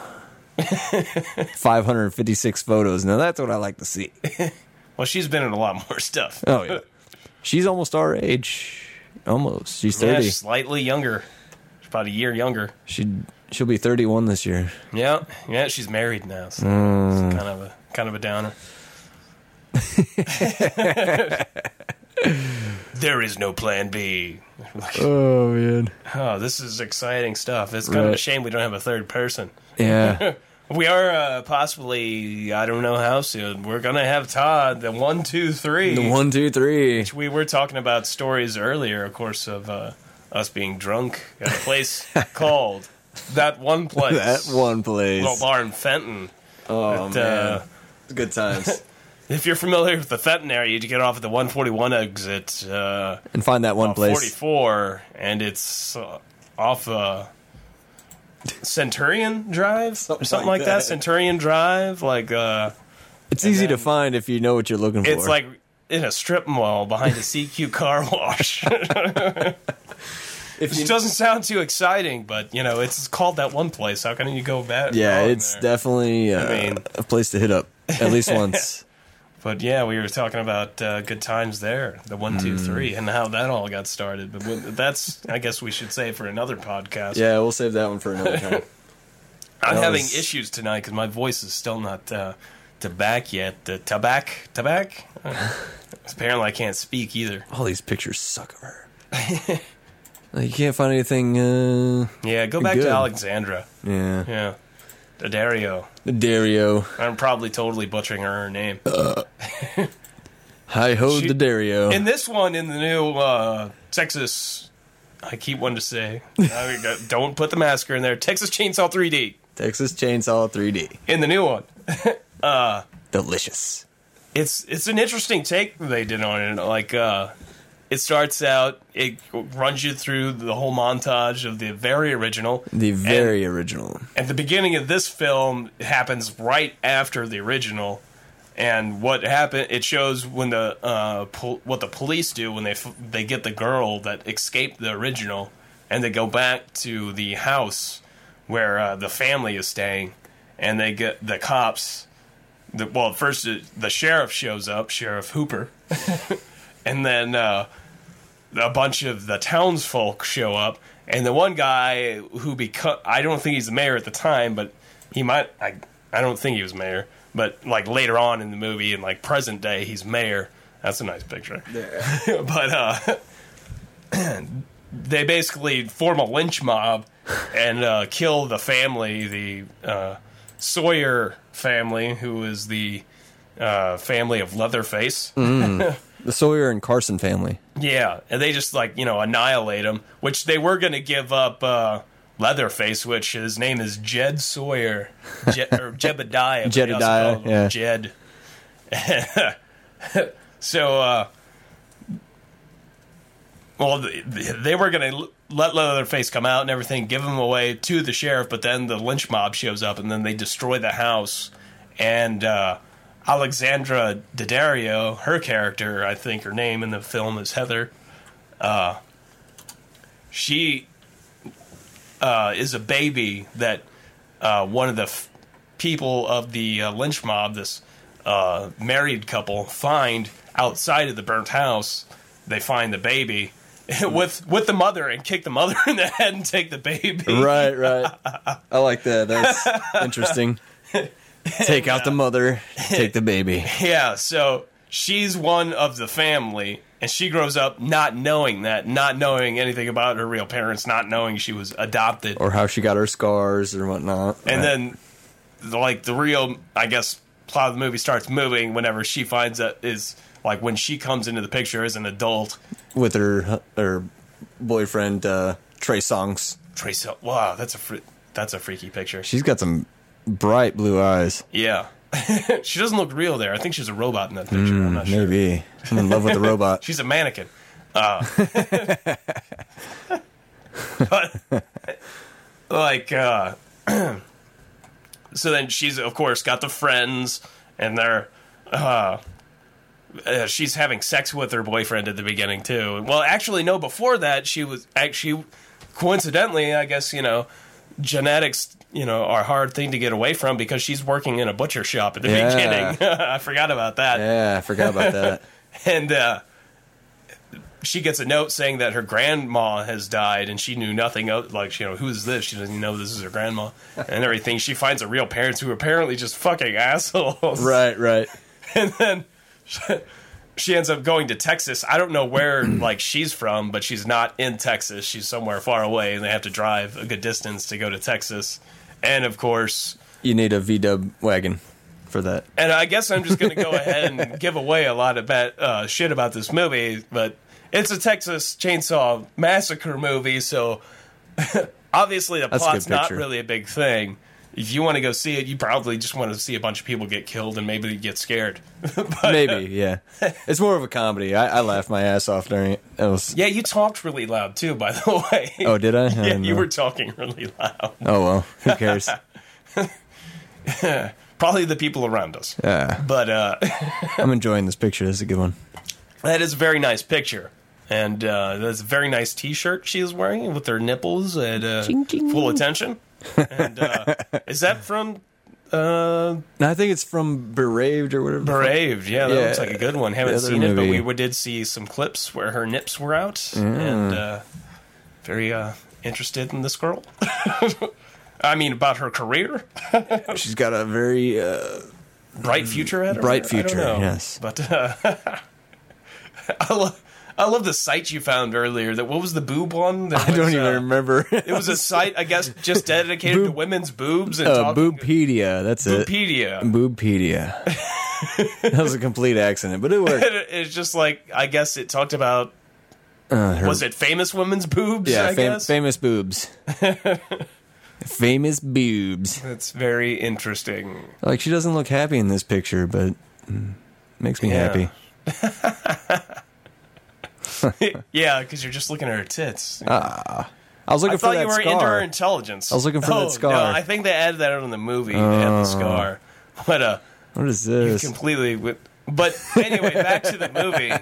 556 photos. Now that's what I like to see. Well, she's been in a lot more stuff. Oh yeah, she's almost our age. Almost. She's 30. Yeah, 30. slightly younger. She's about a year younger. She she'll be 31 this year. Yeah, yeah. She's married now, so Mm. it's kind of a kind of a downer. there is no plan B. Oh man. Oh, this is exciting stuff. It's kind of a shame we don't have a third person. Yeah. We are uh, possibly, I don't know how soon. We're gonna have Todd, the one, two, three. the one, two, three. We were talking about stories earlier, of course, of uh, us being drunk at a place called that one place, That one place. little bar in Fenton. Oh But, uh, Good times. If you're familiar with the Fenton area, you get off at the 141 exit, uh, and find that one off place. 44, and it's uh, off uh, Centurion Drive, Something or something like like that. that. Centurion Drive, like uh, It's easy to find if you know what you're looking for. it's like in a strip mall behind a CQ car wash. if It doesn't sound too exciting, but you know, it's called that one place. How can you go bad? yeah, it's there? definitely uh, mean- a place to hit up at least once. But yeah, we were talking about uh, good times there, the one, two, Mm. three, and how that all got started. But that's, I guess, we should say for another podcast. Yeah, we'll save that one for another time. I'm that having was- issues tonight because my voice is still not uh, to back yet. Uh, tabac, tabac. Apparently, I can't speak either. All these pictures suck of her. Like, you can't find anything. Uh, Yeah, go back Good. to Alexandra. yeah, Yeah, Dario. the Dario. I'm probably totally butchering her name. Hi ho, the Dario. In this one, in the new uh, Texas, I keep one to say, I don't put the massacre in there. Texas Chainsaw 3D. Texas Chainsaw 3D. In the new one, Delicious. it's it's an interesting take they did on it. Like, uh, it starts out, it runs you through the whole montage of the very original. The very original. At the beginning of this film happens right after the original, and what happened? It shows when the uh, pol- what the police do when they f- they get the girl that escaped the original, and they go back to the house where uh, the family is staying, and they get the cops. The, well, first the sheriff shows up, Sheriff Hooper, and then uh, a bunch of the townsfolk show up, and the one guy who become I don't think he's the mayor at the time, but he might I I don't think he was mayor, but like later on in the movie and like present day he's mayor. That's a nice picture. Yeah. but uh they basically form a lynch mob and uh, kill the family, the uh, Sawyer family, who is the uh, family of Leatherface. The Sawyer and Carson family. Yeah, and they just like you know annihilate him, which they were going to give up uh, Leatherface, which his name is Jed Sawyer, Je- or Jebediah. but they also Jedediah, yeah. Jed. so, uh, well, they were going to let Leatherface come out and everything, give him away to the sheriff, but then the lynch mob shows up and then they destroy the house. And uh, Alexandra Daddario, her character, I think her name in the film is Heather. Uh, she uh, is a baby that uh, one of the f- people of the uh, lynch mob, this uh, married couple, find outside of the burnt house. They find the baby with with the mother and kick the mother in the head and take the baby. Right, right. I like that. That's interesting. Take out the mother, take the baby. Yeah, so she's one of the family, and she grows up not knowing that, not knowing anything about her real parents, not knowing she was adopted. Or how she got her scars or whatnot. and then, like, the real, I guess, plot of the movie starts moving whenever she finds that is, like, when she comes into the picture as an adult. with her her boyfriend uh, Trey Songz. Trace, wow, that's a fr- that's a freaky picture. She's got some bright blue eyes. Yeah. she doesn't look real there. I think she's a robot in that picture. I'm not sure. Maybe I'm in love with the robot. She's a mannequin. Uh, but like, uh, so then she's of course got the friends, and they're. Uh, uh, she's having sex with her boyfriend at the beginning too. Well, actually, no. Before that, she was actually, coincidentally, I guess you know, genetics, you know, are a hard thing to get away from because she's working in a butcher shop at the Yeah. beginning. I forgot about that Yeah, I forgot about that. and uh, she gets a note saying that her grandma has died, and she knew nothing of like you know who is this? She doesn't know this is her grandma and everything. She finds her real parents who are apparently just fucking assholes, right, right. and then. She ends up going to Texas. I don't know where like she's from, but she's not in Texas. She's somewhere far away, and they have to drive a good distance to go to Texas. And of course, You need a V Dub wagon for that. and I guess I'm just going to go ahead and give away a lot of bad uh, shit about this movie, but it's a Texas Chainsaw Massacre movie, so obviously the That's plot's not really a big thing. If you want to go see it, you probably just want to see a bunch of people get killed and maybe get scared. Maybe, yeah. It's more of a comedy. I, I laughed my ass off during it. It was. yeah, you talked really loud too, by the way. Oh, did I? I yeah, you were talking really loud. Oh well, who cares? Probably the people around us. Yeah, But uh, I'm enjoying this picture. This is a good one. That is a very nice picture. And uh, that's a very nice T-shirt she is wearing with her nipples at uh, full attention. And uh, is that from uh, I think it's from Beraved or whatever. Braved? Yeah, that Yeah. looks like a good one. Haven't seen it, but we did see some clips where her nips were out, Mm. and uh, very uh, interested in this girl. I mean, about her career, She's got a very. Uh, bright future Bright her? Don't future, know. yes. But uh, I love. I love the site you found earlier. That what was the boob one? That I don't even uh, remember. It was a site, I guess, just dedicated to women's boobs and uh, talking. Boobpedia. That's it. Boobpedia. Boobpedia. that was a complete accident, but it worked. It's just like I guess it talked about Uh, her- was it famous women's boobs? yeah, I fam- guess famous boobs. famous boobs. that's very interesting. Like she doesn't look happy in this picture, but mm, makes me Yeah. happy. yeah, because you're just looking at her tits. Ah. I was looking I for thought that you were into her intelligence. I was looking for that Oh, scar. No, I think they added that out on the movie. They had the scar, but uh, What is this? completely. But anyway, back to the movie.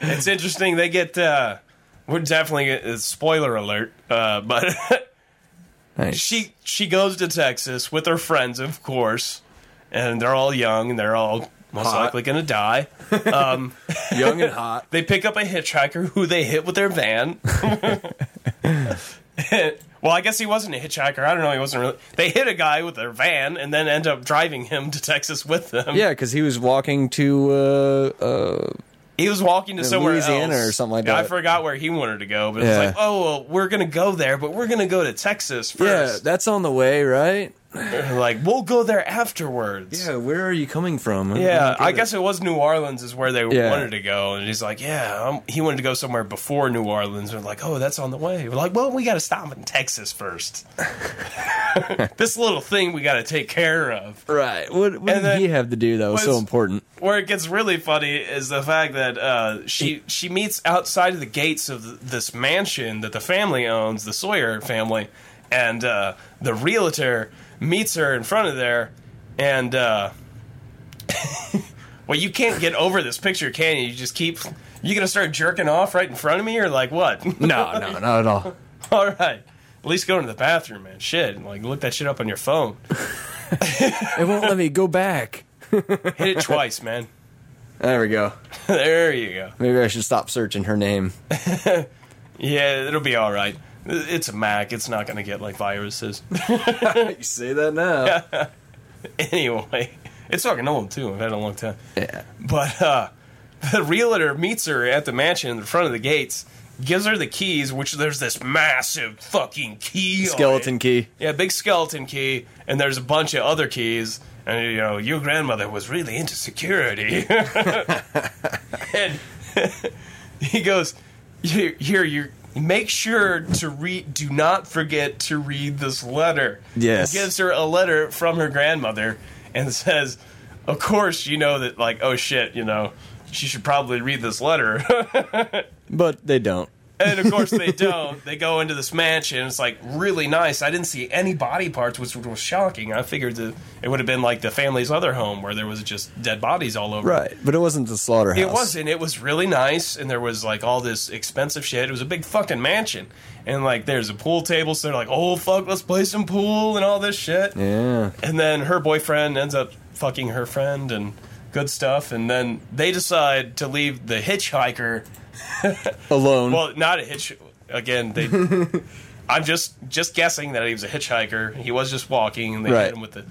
It's interesting. They get. uh We're definitely uh, spoiler alert. Uh, but Nice. she she goes to Texas with her friends, of course, and they're all young and they're all most Hot. likely going to die. young and hot. They pick up a hitchhiker who they hit with their van. well, I guess he wasn't a hitchhiker. I don't know. He wasn't really. They hit a guy with their van and then end up driving him to Texas with them. Yeah, because he was walking to uh, uh, He was walking to somewhere Louisiana else. or something like Yeah, I forgot where he wanted to go, but Yeah. it's like, oh, well, we're gonna go there, but we're gonna go to Texas first. yeah, that's on the way, right? like we'll go there afterwards. Yeah, where are you coming from? don't Yeah, I guess it was New Orleans is where they Yeah. wanted to go, and he's like, "Yeah, um, he wanted to go somewhere before New Orleans." We're like, "Oh, that's on the way." We're like, "Well, we got to stop in Texas first. this little thing we got to take care of." Right. What, what did then- he have to do that was so important? Where it gets really funny is the fact that uh, she she meets outside of the gates of this mansion that the family owns, the Sawyer family, and uh, the realtor meets her in front of there, and uh, well, you can't get over this picture, can you? You just keep. You gonna start jerking off right in front of me, or like what? No, no, not at all. All right. At least go into the bathroom, man. Shit, like look that shit up on your phone. It won't let me go back. Hit it twice, man. There we go. there you go. Maybe I should stop searching her name. Yeah, it'll be all right. It's a Mac. It's not going to get like viruses. you say that now. anyway, it's fucking old too. I've had it a long time. Yeah. But uh, the realtor meets her at the mansion in the front of the gates, gives her the keys, which there's this massive fucking key. on Skeleton key. Yeah, big skeleton key, and there's a bunch of other keys. And you know, your grandmother was really into security. and he goes, "Here, here, you make sure to read. Do not forget to read this letter." Yes. He gives her a letter from her grandmother and says, "Of course, you know that. Like, oh shit, you know." She should probably read this letter. But they don't. And of course they don't. They go into this mansion. It's like really nice. I didn't see any body parts, which was shocking. I figured that it would have been like the family's other home where there was just dead bodies all over. Right. But it wasn't the slaughterhouse. It wasn't. It was really nice, and there was like all this expensive shit. It was a big fucking mansion, and like there's a pool table. So they're like, "Oh fuck, let's play some pool and all this shit." Yeah. And then her boyfriend ends up fucking her friend and good stuff. And then they decide to leave the hitchhiker Alone. well, not a hitch. Again, they. I'm just just guessing that he was a hitchhiker. He was just walking, and they Right. hit him with the,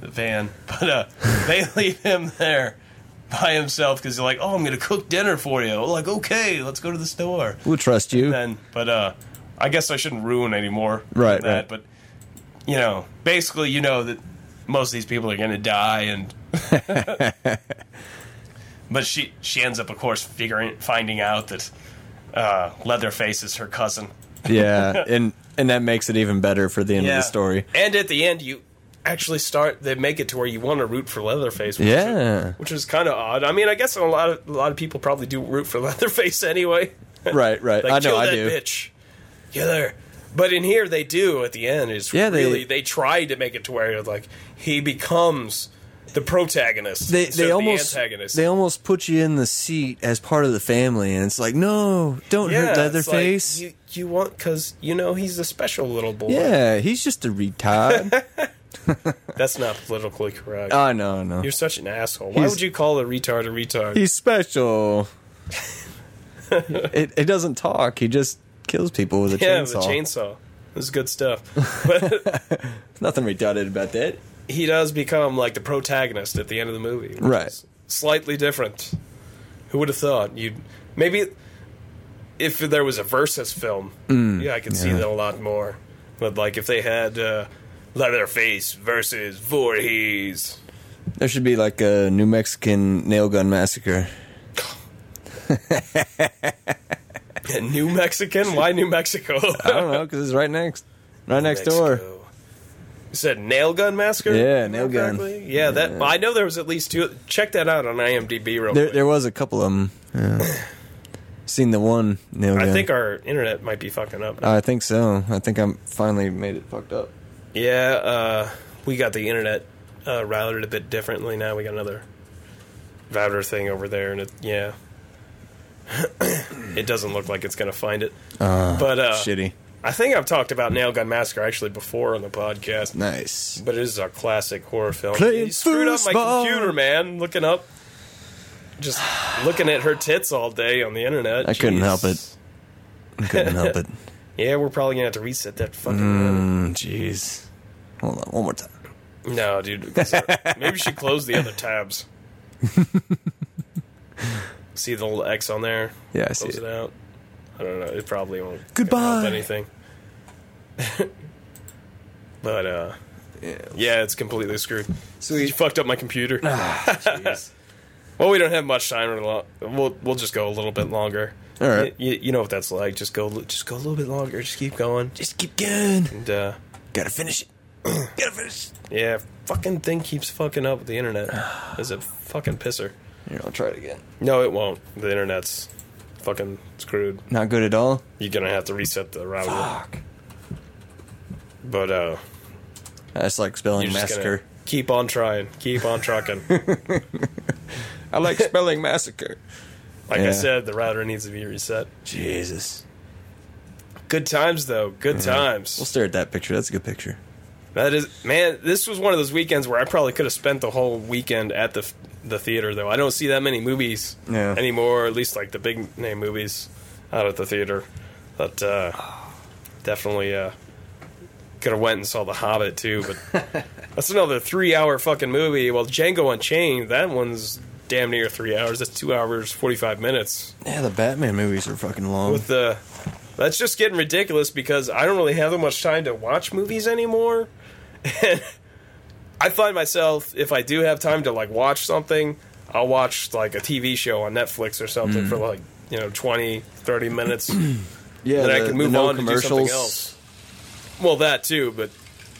the van. But uh, they leave him there by himself because they're like, "Oh, I'm going to cook dinner for you." like, okay, let's go to the store. we'll trust you. Then, but uh, I guess I shouldn't ruin any more. Right, That, right. But you know, basically, you know that most of these people are going to die, and. But she she ends up, of course, figuring finding out that uh, Leatherface is her cousin. yeah. And and that makes it even better for the end of the story. And at the end, you actually start. They make it to where you want to root for Leatherface. Which Yeah. is, which is kind of odd. I mean, I guess a lot of a lot of people probably do root for Leatherface anyway. Right, right. like I know I do. bitch. Yeah, there. But in here, they do at the end. It's Yeah, they- really they tried to make it to where like he becomes the protagonist. They they almost the antagonist. they almost put you in the seat as part of the family, and it's like, no, don't hurt Leatherface. Like, you, you want because you know he's a special little boy. yeah, he's just a retard. That's not politically correct. Ah, I know, I know. You're such an asshole. Why He's- would you call a retard a retard? He's special. it, it doesn't talk. He just kills people with a yeah, chainsaw. the chainsaw. This is good stuff. But Nothing retarded about that. He does become like the protagonist at the end of the movie. Right. Slightly different. Who would have thought? You'd maybe if there was a versus film, yeah, I could see Mm, that a lot more. But like if they had uh, Leatherface versus Voorhees. There should be like a New Mexican nail gun massacre. New Mexican? Why New Mexico? I don't know because it's right next, right next door. You said nail gun massacre? Yeah, nail gun. correctly? Yeah, that I know there was at least two. Check that out on IMDb real There, quick. there was a couple of them. Yeah. Seen the one nail gun. I think our internet might be fucking up. now. I think so. I think I'm finally made it fucked up. yeah, uh, we got the internet uh, routed a bit differently now. We got another router thing over there, and it yeah, it doesn't look like it's gonna find it. Uh, But uh, shitty. I think I've talked about Nail Gun Massacre actually before on the podcast. Nice. But it is a classic horror film. Playing He screwed up my computer, man. Looking up, just looking at her tits all day on the internet. I couldn't help it. I couldn't help it. Yeah, we're probably gonna have to reset that fucking. Mm, Jeez. Hold on, one more time. No, dude. Maybe we should close the other tabs. see the little X on there. Yeah, I see Close it. it out. I don't know. It probably won't. Goodbye. help anything. but uh, Yeah. Yeah, it's completely screwed. Sweet. You fucked up my computer. Jeez. well, we don't have much time. We'll we'll just go a little bit longer. All right. You, you know what that's like. Just go just go a little bit longer. Just keep going. Just keep going. And uh, Gotta finish it. Gotta finish. yeah, fucking thing keeps fucking up with the internet. Is a fucking pisser. Here, I'll try it again. No, it won't. The internet's fucking screwed. Not good at all. You're gonna have to reset the router. Fuck. But uh, That's like spelling massacre. keep on trying. Keep on trucking. I like spelling massacre. Like I said, the router needs to be reset. Jesus. Good times though. Good times. We'll stare at that picture. That's a good picture. That is, man. This was one of those weekends where I probably could have spent the whole weekend at the the theater. Though I don't see that many movies Yeah. anymore. At least like the big name movies out at the theater. But uh, definitely uh, could have went and saw The Hobbit too. But that's another three hour fucking movie. Well, Django Unchained. That one's damn near three hours. That's two hours forty five minutes. Yeah, the Batman movies are fucking long. with the that's just getting ridiculous because I don't really have that much time to watch movies anymore. And I find myself if I do have time to like watch something, I'll watch like a TV show on Netflix or something for mm-hmm. like, you know, 20, 30 minutes. yeah, then I the- can move no on to do something else. Well, that too, but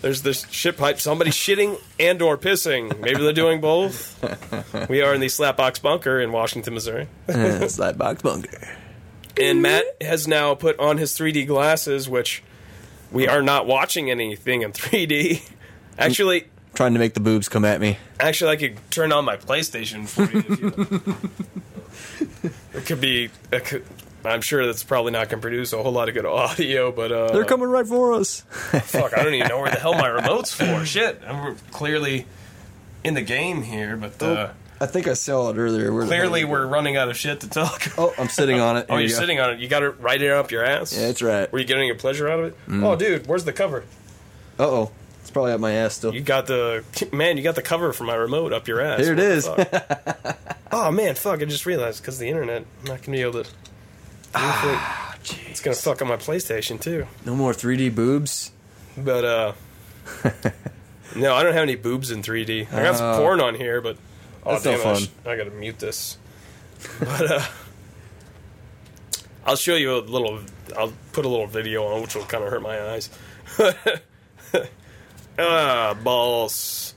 there's this shit pipe somebody shitting and or pissing. Maybe they're doing both. we are in the Slapbox Bunker in Washington, Missouri. like bunker. And Matt has now put on his 3D glasses, which we are not watching anything in 3D. Actually, Trying to make the boobs come at me. actually, I could turn on my PlayStation for you. If you it could be. It could, I'm sure that's probably not going to produce a whole lot of good audio, but uh, They're coming right for us. fuck, I don't even know where the hell my remote's for. Shit, I'm clearly in the game here, but uh, I think I saw it earlier. Where clearly we're running out of shit to talk. Oh, I'm sitting on it. Oh, you're you sitting on it. You got to write it up your ass. Yeah, that's right. Were you getting a pleasure out of it? Oh, dude, where's the cover? Uh oh, probably up my ass still. You got the man. You got the cover for my remote up your ass. Here it is. oh man, fuck! I just realized because the internet, I'm not gonna be able to. Ah, it's gonna fuck up my PlayStation too. No more 3D boobs. But uh, no, I don't have any boobs in 3D. I got some Oh. porn on here, but oh That's no damn, I, fun. sh- I gotta mute this. But uh, I'll show you a little. I'll put a little video on, which will kind of hurt my eyes. ah, balls.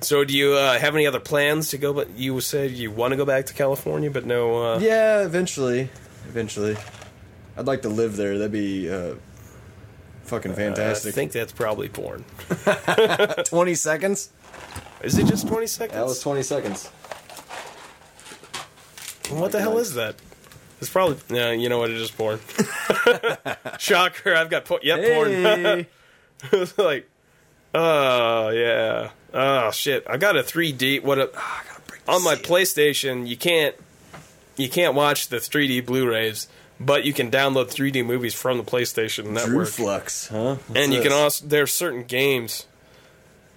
So, do you uh, have any other plans to go? But you said you want to go back to California, but no. Uh, Yeah, eventually. Eventually. I'd like to live there. That'd be uh, fucking fantastic. I think that's probably porn. 20 seconds? Is it just twenty seconds? That was 20 seconds. What the hell is that? It's probably no. You know what? It is porn. Shocker! I've got porn. Yep, porn. Hey. It's like, oh yeah. Oh shit! I got a 3D. What a on my PlayStation. You can't you can't watch the 3D Blu-rays, but you can download 3D movies from the PlayStation Drew network. Flux, huh? What's and you can this? also there's certain games.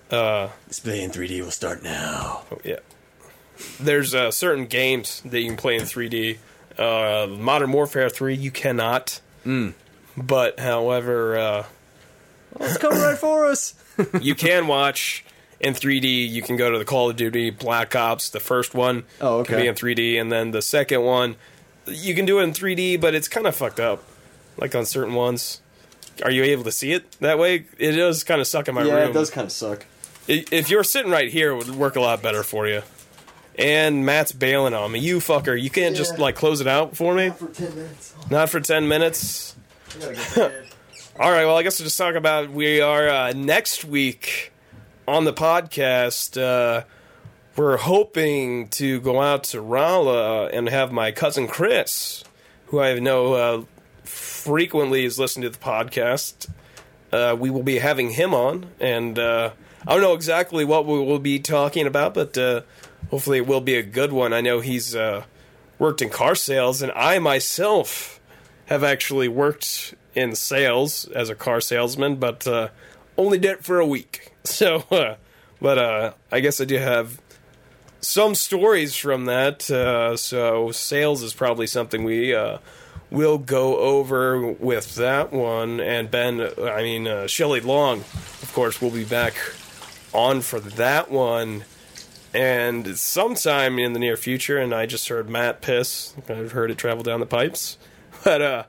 Uh, Display in 3D will start now. Oh, yeah. There's uh, certain games that you can play in 3D. Uh, Modern Warfare 3, you cannot. But, however, uh, It's coming right for us. you can watch in 3D. You can go to the Call of Duty Black Ops, the first one. Oh, okay. Can be in 3D. And then the second one, you can do it in 3D, but it's kind of fucked up. Like on certain ones. Are you able to see it that way? It does kind of suck in my yeah, room. Yeah, it does kind of suck. If you're sitting right here, it would work a lot better for you. And Matt's bailing on me. You fucker. You can't just, like, close it out for me? Not For 10 minutes. Not for 10 minutes? All right, well, I guess we'll just talk about we are uh, next week on the podcast. Uh, we're hoping to go out to Raleigh and have my cousin Chris, who I know uh, frequently is listening to the podcast. Uh, we will be having him on, and uh, I don't know exactly what we will be talking about, but uh, hopefully it will be a good one. I know he's worked in car sales, and I myself have actually worked in sales as a car salesman, but uh, only did it for a week. So, uh, but uh, I guess I do have some stories from that. Uh, so, sales is probably something we uh, we'll go over with that one. And Ben, I mean, uh, Shelley Long, of course, will be back on for that one. And sometime in the near future, and I just heard Matt piss. I've heard it travel down the pipes. But uh,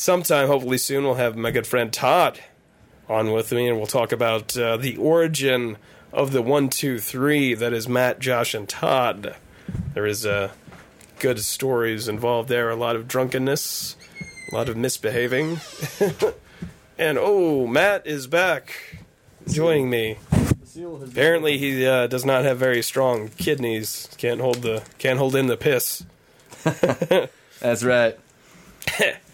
sometime, hopefully soon, we'll have my good friend Todd on with me, and we'll talk about uh, the origin of the one, two, three that is Matt, Josh, and Todd. There is uh, good stories involved there, a lot of drunkenness, a lot of misbehaving. and oh, Matt is back joining me. Apparently, he uh, does not have very strong kidneys. Can't hold the can't hold in the piss. That's right.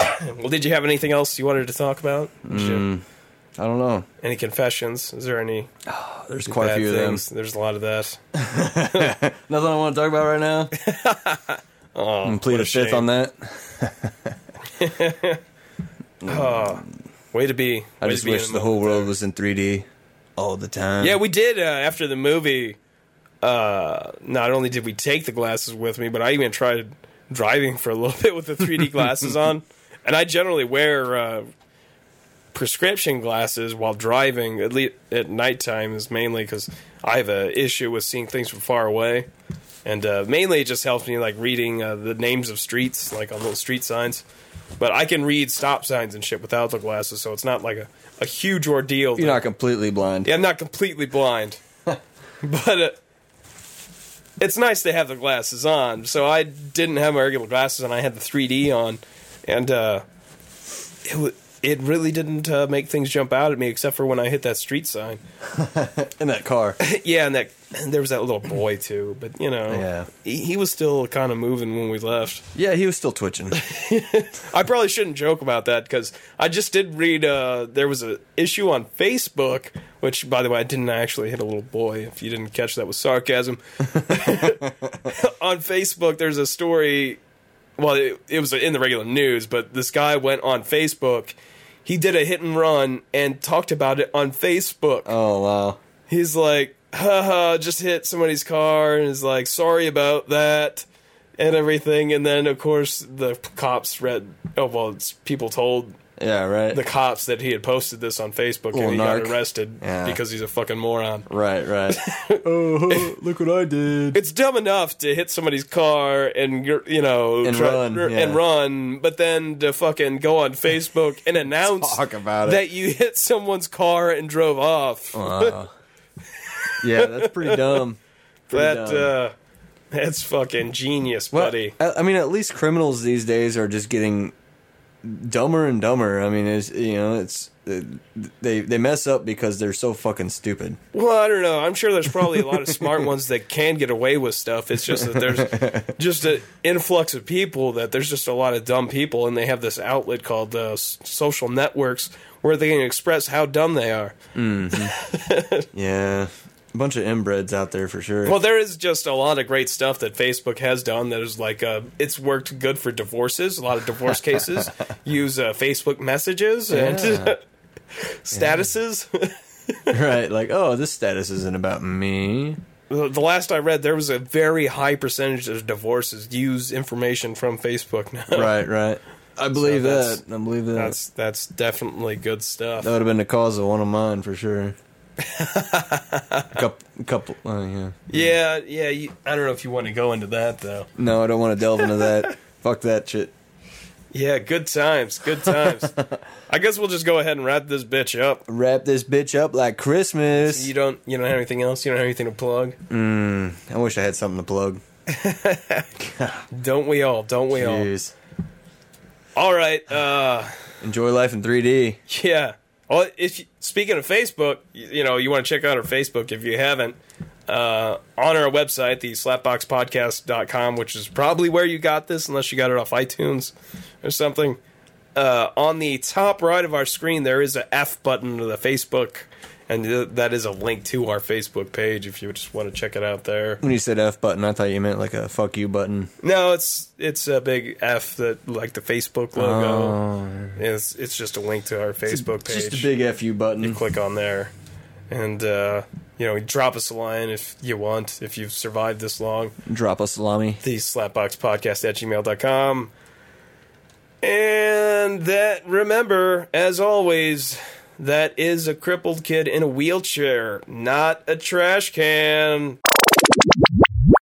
Well, did you have anything else you wanted to talk about? You- I don't know. Any confessions? Is there any There's quite a few things? There's a lot of that. Nothing I want to talk about right now. Oh, I'm plead what a a fifth on that. Way to be. I just be wish a the whole world there. was in 3D all the time. Yeah, we did uh, after the movie. Uh, not only did we take the glasses with me, but I even tried driving for a little bit with the 3D glasses on. And I generally wear uh, prescription glasses while driving, at least at nighttime, is mainly because I have an issue with seeing things from far away. And uh, mainly it just helps me like reading uh, the names of streets, like on little street signs. But I can read stop signs and shit without the glasses, so it's not like a, a huge ordeal. You're not completely blind. yeah, I'm not completely blind, but uh, it's nice to have the glasses on. So I didn't have my regular glasses, and I had the 3D on, and uh, it w- it really didn't uh, make things jump out at me, except for when I hit that street sign. In that car. yeah, and that and there was that little boy too, but you know, Yeah. he, he was still kind of moving when we left. Yeah, he was still twitching. I probably shouldn't joke about that because I just did read. Uh, there was an issue on Facebook, which, by the way, I didn't actually hit a little boy. If you didn't catch that with sarcasm, on Facebook, there's a story. Well, it, it was in the regular news, but this guy went on Facebook. He did a hit and run and talked about it on Facebook Oh, wow. he's like, haha, just hit somebody's car, and is like, sorry about that, and everything. And then, of course, the cops read, oh, well, it's, people told Yeah, right. the cops that he had posted this on Facebook, Little and he narc. got arrested Yeah. because he's a fucking moron. right, right. oh, look what I did. It's dumb enough to hit somebody's car and you're- you know And run, and run, but then to fucking go on Facebook and announce Talk about it. that you hit someone's car and drove off. Wow. yeah, that's pretty dumb. That dumb. uh, that's fucking genius, Well, buddy. I I mean, at least criminals these days are just getting dumber and dumber. I mean, it's you know, it's they they mess up because they're so fucking stupid. Well, I don't know. I'm sure there's probably a lot of smart ones that can get away with stuff. It's just that there's just an influx of people that there's just a lot of dumb people, and they have this outlet called uh, social networks where they can express how dumb they are. Yeah, a bunch of inbreds out there for sure. Well, there is just a lot of great stuff that Facebook has done that is like uh, it's worked good for divorces. A lot of divorce cases use uh, Facebook messages and Yeah. statuses. right, like oh, this status isn't about me. The last I read, there was a very high percentage of divorces use information from Facebook now. right, right. I believe that's- that. I believe that. That's that's definitely good stuff. that would have been the cause of one of mine for sure. couple, couple. Oh yeah. Yeah, yeah. You, I don't know if you want to go into that though. No, I don't want to delve into that. Fuck that shit. Yeah, good times, good times. I guess we'll just go ahead and wrap this bitch up. Wrap this bitch up like Christmas. You don't you don't have anything else? You don't have anything to plug? Mm, I wish I had something to plug. Don't we all? Don't we all? All right. Uh, Enjoy life in 3D. yeah. Well, if you, speaking of Facebook, you, you know you want to check out our Facebook if you haven't. Uh, on our website, the slapboxpodcast.com, which is probably where you got this, unless you got it off iTunes or something. Uh, on the top right of our screen, there is a F button to the Facebook, and th- that is a link to our Facebook page if you just want to check it out there. When you said F button, I thought you meant like a fuck you button. No, it's it's a big F that like the Facebook logo. Oh. It's it's just a link to our Facebook page. Just a big F you button. You click on there and uh, you know drop us a line if you want if you've survived this long Drop us a salami. the slapboxpodcast at gmail.com And that, remember, as always, that is a crippled kid in a wheelchair, not a trash can.